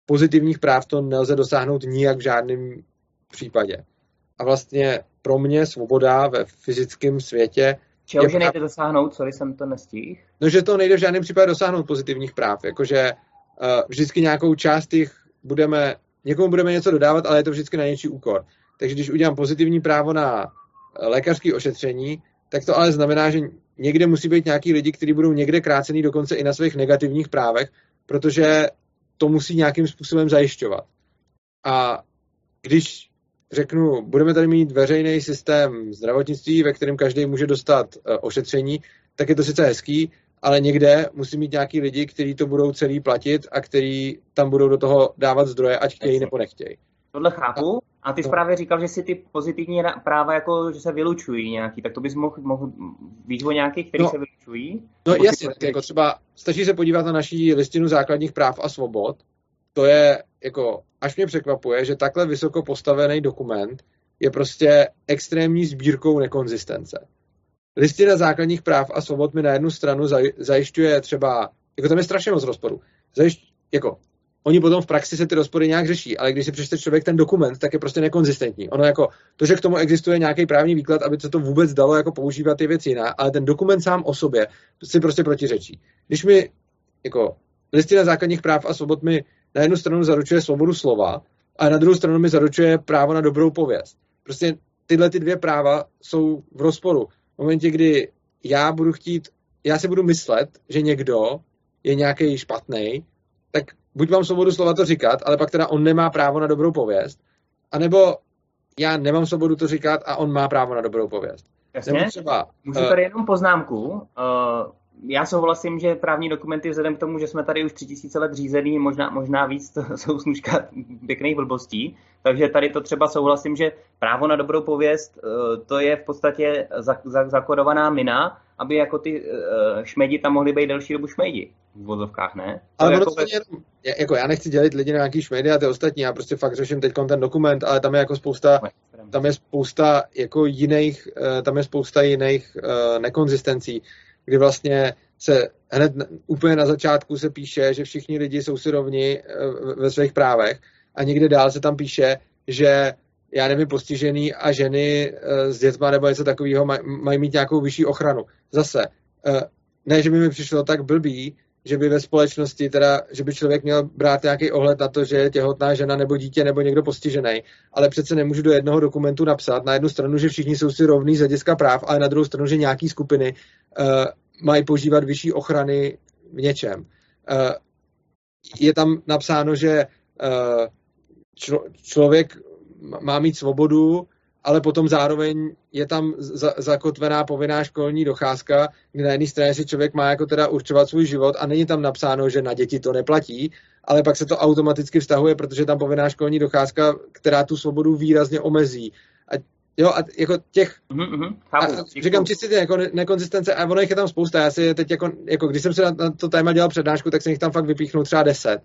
Speaker 2: pozitivních práv to nelze dosáhnout nijak v žádném případě. A vlastně pro mě svoboda ve fyzickém světě
Speaker 1: Čeho, že nejde dosáhnout, co jsem to nestihl?
Speaker 2: No, že to nejde v žádném případě dosáhnout pozitivních práv. Jakože uh, vždycky nějakou část jich budeme, někomu budeme něco dodávat, ale je to vždycky na něčí úkor. Takže když udělám pozitivní právo na eh, lékařské ošetření, tak to ale znamená, že někde musí být nějaký lidi, kteří budou někde krácený dokonce i na svých negativních právech, protože to musí nějakým způsobem zajišťovat. A když řeknu, budeme tady mít veřejný systém zdravotnictví, ve kterém každý může dostat uh, ošetření, tak je to sice hezký, ale někde musí mít nějaký lidi, kteří to budou celý platit a kteří tam budou do toho dávat zdroje, ať chtějí nebo nechtějí.
Speaker 1: Tohle chápu. A ty zprávě říkal, že si ty pozitivní práva jako, že se vylučují nějaký, tak to bys mohl, mohl víš o nějakých, které no, se vylučují?
Speaker 2: No jasně, tak jako třeba stačí se podívat na naší listinu základních práv a svobod. To je jako, až mě překvapuje, že takhle vysoko postavený dokument je prostě extrémní sbírkou nekonzistence. Listina základních práv a svobod mi na jednu stranu zajišťuje třeba, jako tam je strašně moc rozporů, zajišť, jako Oni potom v praxi se ty rozpory nějak řeší, ale když si přečte člověk ten dokument, tak je prostě nekonzistentní. Ono jako to, že k tomu existuje nějaký právní výklad, aby se to vůbec dalo jako používat ty věci jiná, ale ten dokument sám o sobě si prostě protiřečí. Když mi jako listina základních práv a svobod mi na jednu stranu zaručuje svobodu slova a na druhou stranu mi zaručuje právo na dobrou pověst. Prostě tyhle ty dvě práva jsou v rozporu. V momentě, kdy já budu chtít, já si budu myslet, že někdo je nějaký špatný, tak buď mám svobodu slova to říkat, ale pak teda on nemá právo na dobrou pověst, anebo já nemám svobodu to říkat a on má právo na dobrou pověst.
Speaker 1: Jasně. třeba, Můžu tady jenom poznámku. Uh, já souhlasím, že právní dokumenty vzhledem k tomu, že jsme tady už tři tisíce let řízený, možná, možná víc, to (laughs) jsou snužka pěkných blbostí, takže tady to třeba souhlasím, že právo na dobrou pověst, uh, to je v podstatě zakodovaná mina, aby jako ty uh, šmedi tam mohly být delší dobu šmedi v vozovkách, ne?
Speaker 2: To ale jako, jenom, jako já nechci dělit lidi na nějaký šmedy a ty ostatní, já prostě fakt řeším teď ten dokument, ale tam je jako spousta, tam je spousta jako jiných, uh, tam je spousta jiných nekonzistencí, kdy vlastně se hned úplně na začátku se píše, že všichni lidi jsou si rovni ve svých právech a někde dál se tam píše, že já nevím, postižený a ženy uh, s dětma nebo něco takového maj, mají mít nějakou vyšší ochranu. Zase, uh, ne, že by mi přišlo tak blbý, že by ve společnosti, teda, že by člověk měl brát nějaký ohled na to, že je těhotná žena nebo dítě nebo někdo postižený, ale přece nemůžu do jednoho dokumentu napsat na jednu stranu, že všichni jsou si rovní z hlediska práv, ale na druhou stranu, že nějaký skupiny uh, mají požívat vyšší ochrany v něčem. Uh, je tam napsáno, že uh, člo, člověk má mít svobodu, ale potom zároveň je tam za, zakotvená povinná školní docházka, kdy na jedné straně si člověk má jako teda určovat svůj život a není tam napsáno, že na děti to neplatí, ale pak se to automaticky vztahuje, protože tam povinná školní docházka, která tu svobodu výrazně omezí. A Jo, a jako těch, mm-hmm, a říkám čistě ty jako nekonzistence, a ono jich je tam spousta, já si teď jako, jako když jsem si na, na to téma dělal přednášku, tak jsem jich tam fakt vypíchnul třeba deset.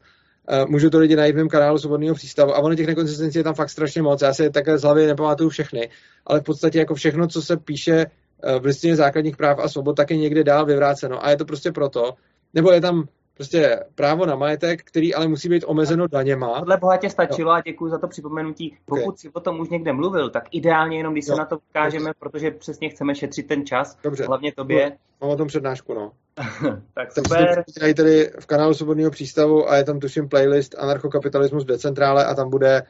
Speaker 2: Můžu to lidi najít v mém kanálu Svobodného přístavu a ono těch nekonzistencí je tam fakt strašně moc. Já si takhle z hlavy nepamatuju všechny, ale v podstatě jako všechno, co se píše uh, v listině základních práv a svobod, tak je někde dál vyvráceno. A je to prostě proto, nebo je tam prostě právo na majetek, který ale musí být omezeno daněma.
Speaker 1: Tohle bohatě stačilo a děkuji za to připomenutí. Pokud okay. si o tom už někde mluvil, tak ideálně jenom, když se na to ukážeme, protože přesně chceme šetřit ten čas, Dobře. hlavně tobě. No,
Speaker 2: mám o tom přednášku, no. (laughs)
Speaker 1: tak super.
Speaker 2: Tak tady v kanálu Svobodného přístavu a je tam tuším playlist Anarchokapitalismus v decentrále a tam bude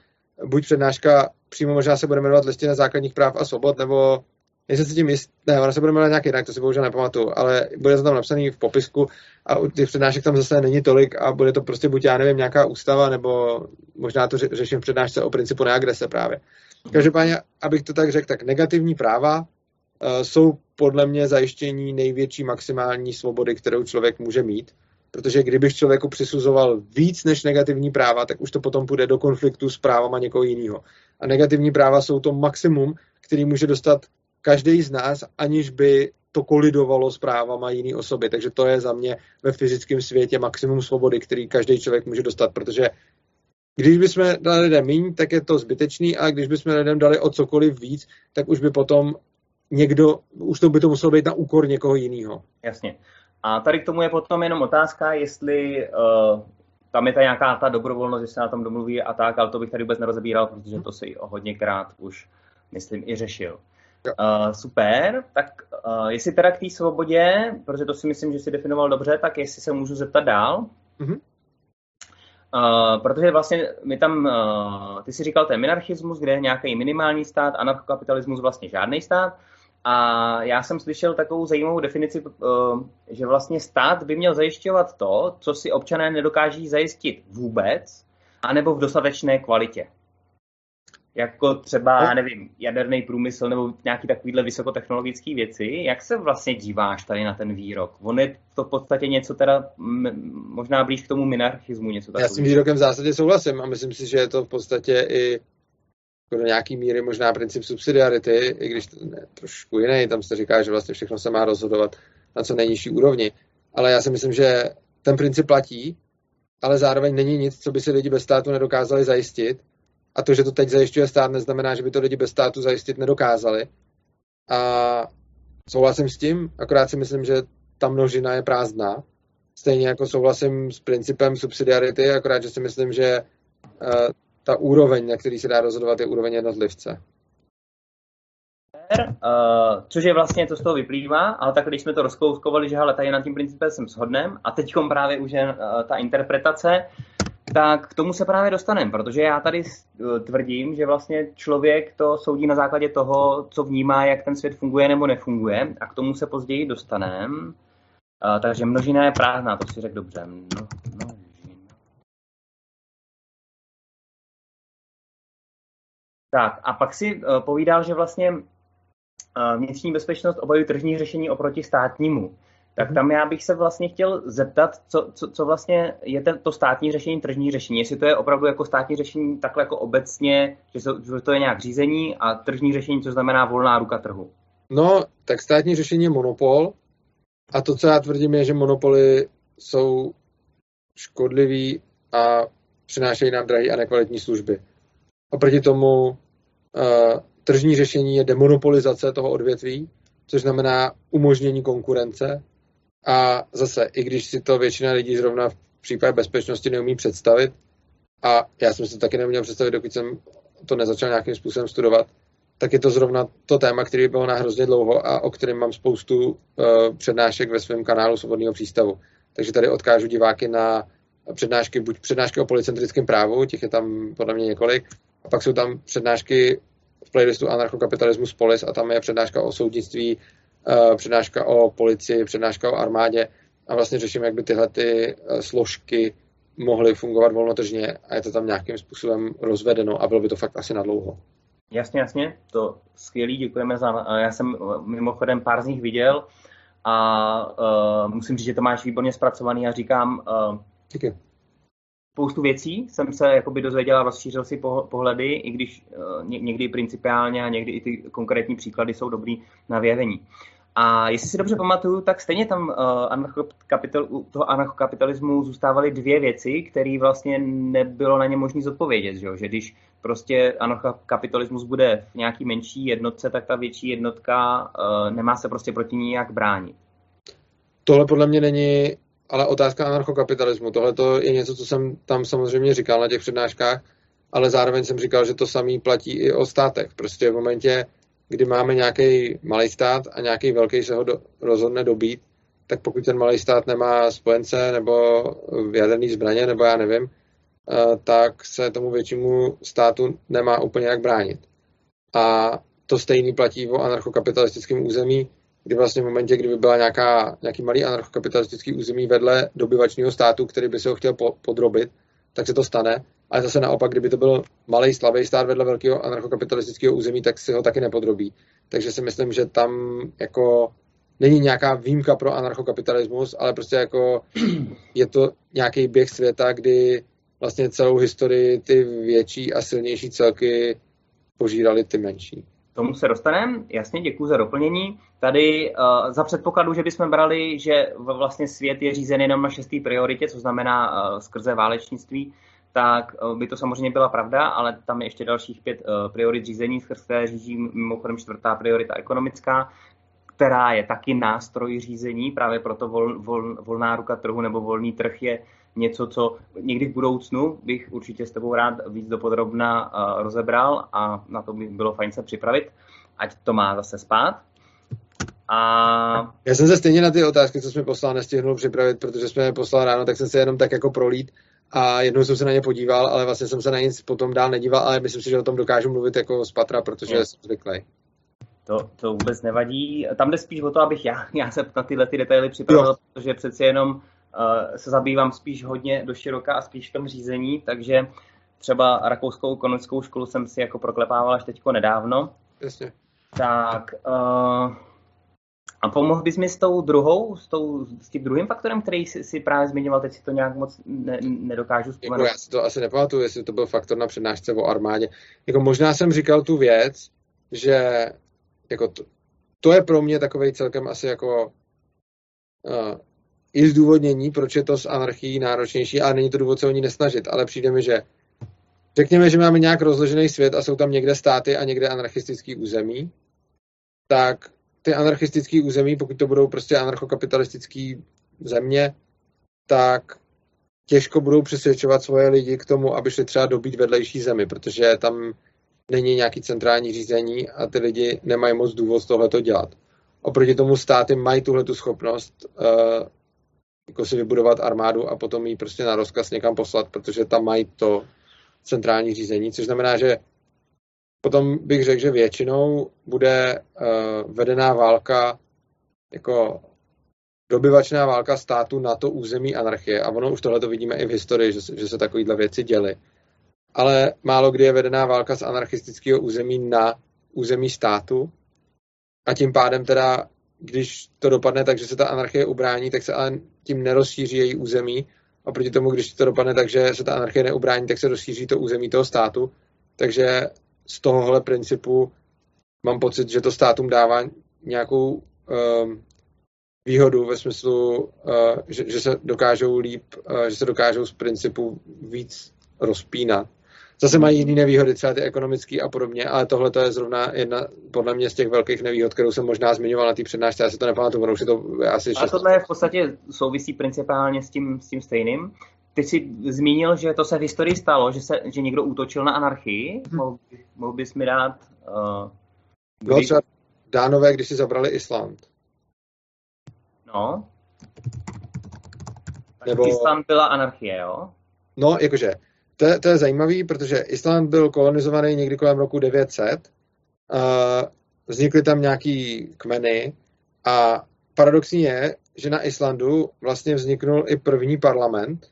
Speaker 2: buď přednáška, přímo možná se bude jmenovat listina základních práv a svobod, nebo Nejsem si tím jist, ne, ona se bude jmenovat nějak jinak, to si bohužel nepamatuju, ale bude to tam napsaný v popisku a u těch přednášek tam zase není tolik a bude to prostě buď, já nevím, nějaká ústava, nebo možná to řeším v přednášce o principu neagrese právě. Každopádně, abych to tak řekl, tak negativní práva uh, jsou podle mě zajištění největší maximální svobody, kterou člověk může mít, protože kdybych člověku přisuzoval víc než negativní práva, tak už to potom půjde do konfliktu s právama někoho jiného. A negativní práva jsou to maximum, který může dostat každý z nás, aniž by to kolidovalo s právama jiné osoby. Takže to je za mě ve fyzickém světě maximum svobody, který každý člověk může dostat, protože když bychom dali lidem méně, tak je to zbytečný, a když bychom lidem dali o cokoliv víc, tak už by potom někdo, už to by to muselo být na úkor někoho jiného.
Speaker 1: Jasně. A tady k tomu je potom jenom otázka, jestli uh, tam je ta nějaká ta dobrovolnost, že se na tom domluví a tak, ale to bych tady vůbec nerozebíral, protože to si hodněkrát už, myslím, i řešil. Uh, super, tak uh, jestli teda k té svobodě, protože to si myslím, že si definoval dobře, tak jestli se můžu zeptat dál. Mm-hmm. Uh, protože vlastně my tam, uh, ty si říkal, ten minarchismus, kde je nějaký minimální stát, anarchokapitalismus vlastně žádný stát. A já jsem slyšel takovou zajímavou definici, uh, že vlastně stát by měl zajišťovat to, co si občané nedokáží zajistit vůbec, anebo v dostatečné kvalitě jako třeba, já nevím, jaderný průmysl nebo nějaký takovýhle vysokotechnologické věci. Jak se vlastně díváš tady na ten výrok? On je to v podstatě něco teda možná blíž k tomu minarchismu, něco takového.
Speaker 2: Já s tím výrokem v zásadě souhlasím a myslím si, že je to v podstatě i do nějaký míry možná princip subsidiarity, i když to ne, trošku jiný, tam se říká, že vlastně všechno se má rozhodovat na co nejnižší úrovni. Ale já si myslím, že ten princip platí, ale zároveň není nic, co by si lidi bez státu nedokázali zajistit a to, že to teď zajišťuje stát, neznamená, že by to lidi bez státu zajistit nedokázali. A souhlasím s tím, akorát si myslím, že ta množina je prázdná. Stejně jako souhlasím s principem subsidiarity, akorát, že si myslím, že uh, ta úroveň, na který se dá rozhodovat, je úroveň jednotlivce.
Speaker 1: Uh, což je vlastně, to z toho vyplývá, ale tak když jsme to rozkouskovali, že ale tady na tím principem jsem shodnem a teď právě už je uh, ta interpretace, tak k tomu se právě dostaneme, protože já tady eh, tvrdím, že vlastně člověk to soudí na základě toho, co vnímá, jak ten svět funguje nebo nefunguje a k tomu se později dostaneme. Takže množina je prázdná, to si řekl dobře. No, Tak a pak si uh, povídal, že vlastně vnitřní bezpečnost obajuje tržní řešení oproti státnímu. Tak tam já bych se vlastně chtěl zeptat, co, co, co vlastně je ten, to státní řešení, tržní řešení. Jestli to je opravdu jako státní řešení takhle jako obecně, že, to, že to je nějak řízení a tržní řešení, co znamená volná ruka trhu.
Speaker 2: No, tak státní řešení je monopol a to, co já tvrdím, je, že monopoly jsou škodlivý a přinášejí nám drahé a nekvalitní služby. Oproti tomu uh, tržní řešení je demonopolizace toho odvětví, což znamená umožnění konkurence, a zase, i když si to většina lidí zrovna v případě bezpečnosti neumí představit, a já jsem si to taky neuměl představit, dokud jsem to nezačal nějakým způsobem studovat, tak je to zrovna to téma, který bylo na hrozně dlouho a o kterém mám spoustu uh, přednášek ve svém kanálu Svobodného přístavu. Takže tady odkážu diváky na přednášky, buď přednášky o policentrickém právu, těch je tam podle mě několik, a pak jsou tam přednášky v playlistu Anarchokapitalismus Polis a tam je přednáška o soudnictví přednáška o policii, přednáška o armádě a vlastně řeším, jak by tyhle ty eh, složky mohly fungovat volnotržně a je to tam nějakým způsobem rozvedeno a bylo by to fakt asi na dlouho.
Speaker 1: Jasně, jasně, to skvělý, děkujeme za, já jsem eh, mimochodem pár z nich viděl a uh, musím říct, že to máš výborně zpracovaný a říkám, uh,
Speaker 2: Díky.
Speaker 1: spoustu věcí jsem se jakoby dozvěděl a rozšířil si pohledy, i když uh, někdy principiálně a někdy i ty konkrétní příklady jsou dobrý na vyjevení. A jestli si dobře pamatuju, tak stejně tam uh, anarchokapital, u toho anarchokapitalismu zůstávaly dvě věci, které vlastně nebylo na ně možné zodpovědět. Že, že když prostě anarchokapitalismus bude v nějaký menší jednotce, tak ta větší jednotka uh, nemá se prostě proti ní jak bránit.
Speaker 2: Tohle podle mě není ale otázka anarchokapitalismu. Tohle je něco, co jsem tam samozřejmě říkal na těch přednáškách, ale zároveň jsem říkal, že to samý platí i o státech. Prostě v momentě, kdy máme nějaký malý stát a nějaký velký se ho do, rozhodne dobít, tak pokud ten malý stát nemá spojence nebo jaderný zbraně, nebo já nevím, eh, tak se tomu většímu státu nemá úplně jak bránit. A to stejný platí o anarchokapitalistickém území, kdy vlastně v momentě, kdyby byla nějaká, nějaký malý anarchokapitalistický území vedle dobyvačního státu, který by se ho chtěl po, podrobit, tak se to stane. Ale zase naopak, kdyby to byl malý slavý stát vedle velkého anarchokapitalistického území, tak si ho taky nepodrobí. Takže si myslím, že tam jako není nějaká výjimka pro anarchokapitalismus, ale prostě jako (clears throat) je to nějaký běh světa, kdy vlastně celou historii ty větší a silnější celky požírali ty menší.
Speaker 1: Tomu se dostaneme, jasně, děkuji za doplnění. Tady uh, za předpokladu, že bychom brali, že vlastně svět je řízen jenom na šestý prioritě, co znamená uh, skrze válečnictví, tak uh, by to samozřejmě byla pravda, ale tam je ještě dalších pět uh, priorit řízení, skrz které řídí mimochodem čtvrtá priorita ekonomická, která je taky nástroj řízení, právě proto vol, vol, volná ruka trhu nebo volný trh je něco, co někdy v budoucnu bych určitě s tebou rád víc dopodrobna uh, rozebral a na to by bylo fajn se připravit, ať to má zase spát. A...
Speaker 2: Já jsem se stejně na ty otázky, co jsme poslal, nestihnul připravit, protože jsme je poslal ráno, tak jsem se jenom tak jako prolít a jednou jsem se na ně podíval, ale vlastně jsem se na nic potom dál nedíval, ale myslím si, že o tom dokážu mluvit jako z patra, protože je. jsem zvyklý.
Speaker 1: To, to vůbec nevadí. Tam jde spíš o to, abych já, já se na tyhle ty detaily připravil, jo. protože přeci jenom uh, se zabývám spíš hodně do široka a spíš v tom řízení, takže třeba rakouskou ekonomickou školu jsem si jako proklepával až teďko nedávno.
Speaker 2: Jasně.
Speaker 1: Tak uh, a pomohl bys mi s tou druhou, s, tou, s tím druhým faktorem, který jsi, si právě zmiňoval, teď si to nějak moc ne, nedokážu vzpomenout.
Speaker 2: Jako já si to asi nepamatuju, jestli to byl faktor na přednášce o armádě. Jako možná jsem říkal tu věc, že jako to, to je pro mě takový celkem asi jako uh, i zdůvodnění, proč je to s anarchií náročnější, ale není to důvod se o ní nesnažit, ale přijde mi, že řekněme, že máme nějak rozložený svět a jsou tam někde státy a někde anarchistický území, tak ty anarchistické území, pokud to budou prostě anarchokapitalistické země, tak těžko budou přesvědčovat svoje lidi k tomu, aby šli třeba dobít vedlejší zemi, protože tam není nějaký centrální řízení a ty lidi nemají moc důvod tohleto dělat. Oproti tomu státy mají tuhle tu schopnost uh, jako si vybudovat armádu a potom ji prostě na rozkaz někam poslat, protože tam mají to centrální řízení, což znamená, že potom bych řekl, že většinou bude uh, vedená válka jako dobyvačná válka státu na to území anarchie. A ono už tohle to vidíme i v historii, že, že se takovéhle věci děly. Ale málo kdy je vedená válka z anarchistického území na území státu. A tím pádem teda, když to dopadne tak, že se ta anarchie ubrání, tak se ale tím nerozšíří její území. A proti tomu, když to dopadne tak, že se ta anarchie neubrání, tak se rozšíří to území toho státu. Takže z tohohle principu mám pocit, že to státům dává nějakou um, výhodu ve smyslu, uh, že, že se dokážou líp, uh, že se dokážou z principu víc rozpínat. Zase mají jiné nevýhody, třeba ty ekonomické a podobně, ale tohle to je zrovna jedna, podle mě, z těch velkých nevýhod, kterou jsem možná zmiňoval na té přednášce, já si to nepamatuju, už je to asi
Speaker 1: A tohle je v podstatě souvisí principálně s tím, s tím stejným. Ty jsi zmínil, že to se v historii stalo, že, se, že někdo útočil na anarchii. Hmm. Mohl, mohl bys mi dát... Uh,
Speaker 2: Bylo třeba Dánové, když si zabrali Island.
Speaker 1: No. Tak Nebo... Island byla anarchie, jo?
Speaker 2: No, jakože, to, je, to je zajímavý, protože Island byl kolonizovaný někdy kolem roku 900. Uh, vznikly tam nějaký kmeny a paradoxní je, že na Islandu vlastně vzniknul i první parlament,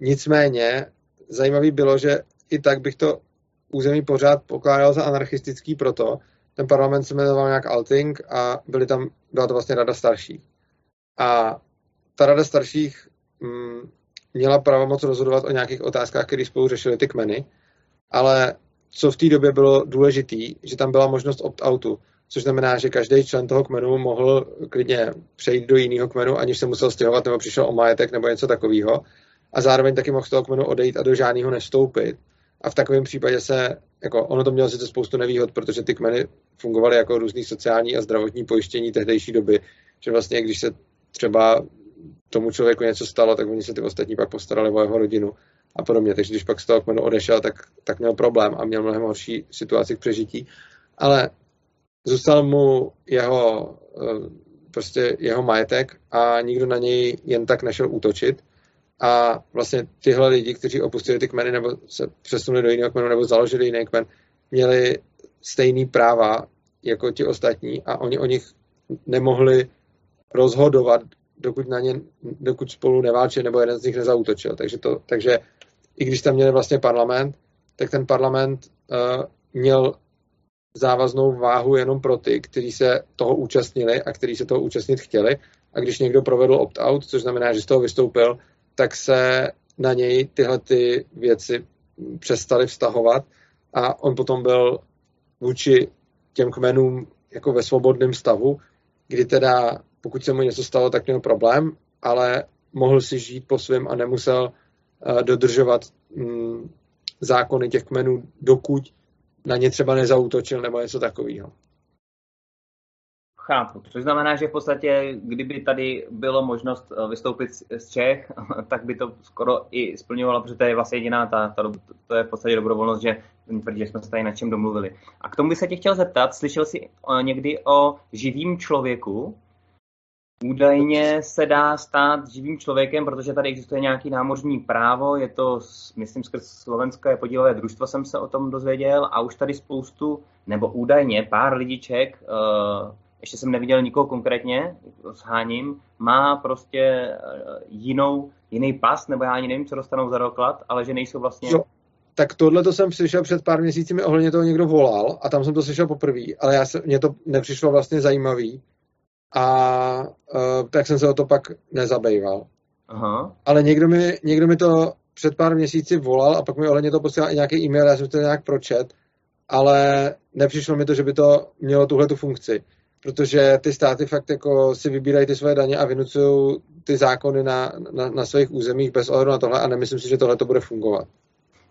Speaker 2: nicméně zajímavý bylo, že i tak bych to území pořád pokládal za anarchistický proto, ten parlament se jmenoval nějak Alting a byly tam, byla to vlastně rada starších. A ta rada starších mm, měla pravomoc rozhodovat o nějakých otázkách, které spolu řešily ty kmeny, ale co v té době bylo důležité, že tam byla možnost opt-outu, což znamená, že každý člen toho kmenu mohl klidně přejít do jiného kmenu, aniž se musel stěhovat nebo přišel o majetek nebo něco takového a zároveň taky mohl z toho kmenu odejít a do žádného nestoupit. A v takovém případě se, jako ono to mělo sice spoustu nevýhod, protože ty kmeny fungovaly jako různý sociální a zdravotní pojištění tehdejší doby, že vlastně když se třeba tomu člověku něco stalo, tak oni se ty ostatní pak postarali o jeho rodinu a podobně. Takže když pak z toho kmenu odešel, tak, tak měl problém a měl mnohem horší situaci k přežití. Ale zůstal mu jeho, eh, prostě jeho majetek a nikdo na něj jen tak nešel útočit a vlastně tyhle lidi, kteří opustili ty kmeny nebo se přesunuli do jiného kmenu nebo založili jiný kmen, měli stejný práva jako ti ostatní a oni o nich nemohli rozhodovat, dokud, na ně, dokud spolu neválčili nebo jeden z nich nezautočil. Takže, to, takže i když tam měli vlastně parlament, tak ten parlament uh, měl závaznou váhu jenom pro ty, kteří se toho účastnili a kteří se toho účastnit chtěli. A když někdo provedl opt-out, což znamená, že z toho vystoupil, tak se na něj tyhle ty věci přestaly vztahovat a on potom byl vůči těm kmenům jako ve svobodném stavu, kdy teda pokud se mu něco stalo, tak měl problém, ale mohl si žít po svém a nemusel uh, dodržovat um, zákony těch kmenů, dokud na ně třeba nezautočil nebo něco takového.
Speaker 1: Chápu, což znamená, že v podstatě, kdyby tady bylo možnost eh, vystoupit z Čech, (laughs) tak by to skoro i splňovalo, protože to je vlastně jediná, ta, ta, to je v podstatě dobrovolnost, že tvrdí, že jsme se tady na čem domluvili. A k tomu by se tě chtěl zeptat, slyšel jsi eh, někdy o živým člověku? Údajně se dá stát živým člověkem, protože tady existuje nějaký námořní právo, je to, myslím, skrz slovenské podílové družstvo jsem se o tom dozvěděl a už tady spoustu, nebo údajně pár lidiček ještě jsem neviděl nikoho konkrétně, sháním, má prostě eh, jinou, jiný pas, nebo já ani nevím, co dostanou za doklad, ale že nejsou vlastně... Jo,
Speaker 2: tak tohle to jsem slyšel před pár měsíci, mi ohledně toho někdo volal a tam jsem to slyšel poprvé, ale já se, mně to nepřišlo vlastně zajímavý a uh, tak jsem se o to pak nezabýval. Aha. Ale někdo mi, někdo mi to před pár měsíci volal a pak mi ohledně to posílal i nějaký e-mail, já jsem to nějak pročet, ale nepřišlo mi to, že by to mělo tuhle tu funkci protože ty státy fakt jako si vybírají ty svoje daně a vynucují ty zákony na, na, na svých územích bez ohledu na tohle a nemyslím si, že tohle to bude fungovat.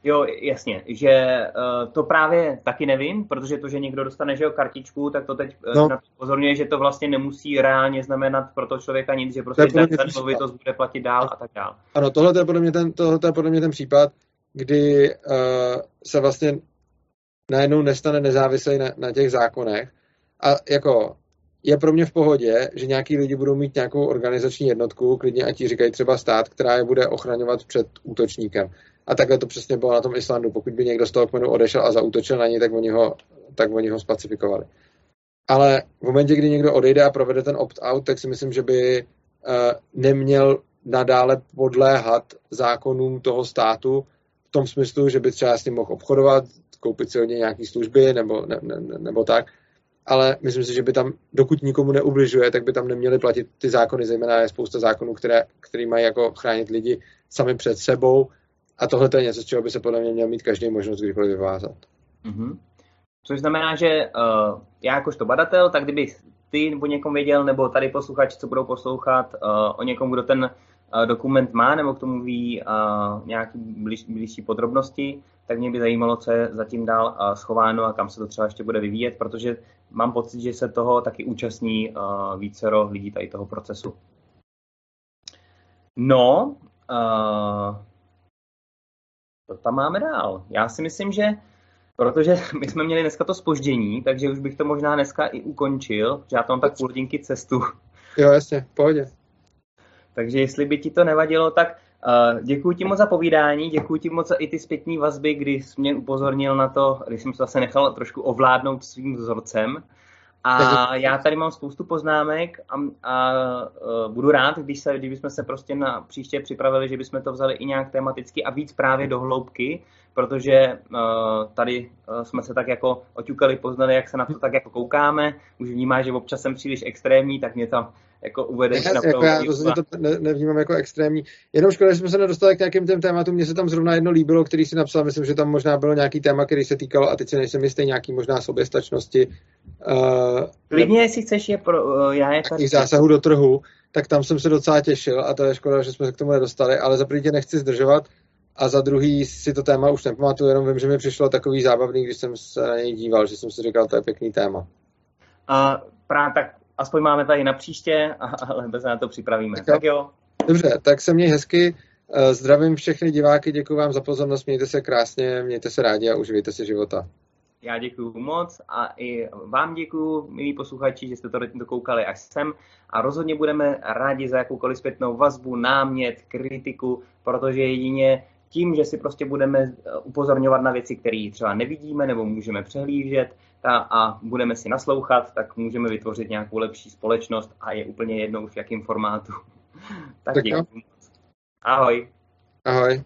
Speaker 1: Jo, jasně, že uh, to právě taky nevím, protože to, že někdo dostane že jo, kartičku, tak to teď uh, no. na to pozorňuje, že to vlastně nemusí reálně znamenat pro toho člověka nic, že prostě ta nemovitost bude platit dál a tak dál.
Speaker 2: Ano, tohle je podle mě ten, tohle je podle mě ten případ, kdy uh, se vlastně najednou nestane nezávislý na, na těch zákonech. A jako je pro mě v pohodě, že nějaký lidi budou mít nějakou organizační jednotku, klidně ať ti říkají třeba stát, která je bude ochraňovat před útočníkem. A takhle to přesně bylo na tom Islandu. Pokud by někdo z toho kmenu odešel a zautočil na něj, tak oni ho, tak oni ho spacifikovali. Ale v momentě, kdy někdo odejde a provede ten opt-out, tak si myslím, že by uh, neměl nadále podléhat zákonům toho státu v tom smyslu, že by třeba s ním mohl obchodovat, koupit si od něj nějaké služby nebo, ne, ne, nebo tak, ale myslím si, že by tam, dokud nikomu neubližuje, tak by tam neměly platit ty zákony, zejména je spousta zákonů, které, které mají jako chránit lidi sami před sebou a tohle je něco, z čeho by se podle mě měl mít každý možnost kdykoliv vyvázat.
Speaker 1: Mm-hmm. Což znamená, že uh, já jakožto badatel, tak kdyby ty o někom věděl, nebo tady posluchači, co budou poslouchat, uh, o někom, kdo ten dokument má, nebo k tomu ví nějaké blíž, blížší podrobnosti, tak mě by zajímalo, co je zatím dál schováno a kam se to třeba ještě bude vyvíjet, protože mám pocit, že se toho taky účastní vícero lidí tady toho procesu. No, to tam máme dál. Já si myslím, že protože (laughs) my jsme měli dneska to spoždění, takže už bych to možná dneska i ukončil, protože já tam tak půl hodinky cestu.
Speaker 2: Jo, jasně, pohodě.
Speaker 1: Takže jestli by ti to nevadilo, tak Uh, děkuji ti moc za povídání, děkuji ti moc za i ty zpětní vazby, kdy jsi mě upozornil na to, když jsem se zase nechal trošku ovládnout svým vzorcem. A já tady mám spoustu poznámek a, a uh, budu rád, když, se, když bychom se prostě na příště připravili, že bychom to vzali i nějak tematicky a víc právě do hloubky, protože uh, tady uh, jsme se tak jako oťukali, poznali, jak se na to tak jako koukáme. Už vnímáš, že občas jsem příliš extrémní, tak mě to jako uvedeš
Speaker 2: na jako já rozhodně to ne, nevnímám jako extrémní. Jenom škoda, že jsme se nedostali k nějakým těm tématům. Mně se tam zrovna jedno líbilo, který si napsal. Myslím, že tam možná bylo nějaký téma, který se týkalo, a teď si nejsem jistý, nějaký možná soběstačnosti.
Speaker 1: Uh, Klidně, jestli chceš, je pro, uh, já je tady.
Speaker 2: zásahů do trhu, tak tam jsem se docela těšil a to je škoda, že jsme se k tomu nedostali, ale za tě nechci zdržovat a za druhý si to téma už nepamatuju, jenom vím, že mi přišlo takový zábavný, když jsem se na něj díval, že jsem si říkal, to je pěkný téma.
Speaker 1: Uh, právě tak aspoň máme tady na příště, ale bez na to připravíme. Tak, tak jo.
Speaker 2: Dobře, tak se měj hezky. Eh, zdravím všechny diváky, děkuji vám za pozornost, mějte se krásně, mějte se rádi a uživejte si života.
Speaker 1: Já děkuji moc a i vám děkuji, milí posluchači, že jste to dokoukali až sem a rozhodně budeme rádi za jakoukoliv zpětnou vazbu, námět, kritiku, protože jedině tím, že si prostě budeme eh, upozorňovat na věci, které třeba nevidíme nebo můžeme přehlížet a, a budeme si naslouchat, tak můžeme vytvořit nějakou lepší společnost a je úplně jedno už v jakém formátu. (laughs) tak, tak děkuji. Ahoj.
Speaker 2: Ahoj.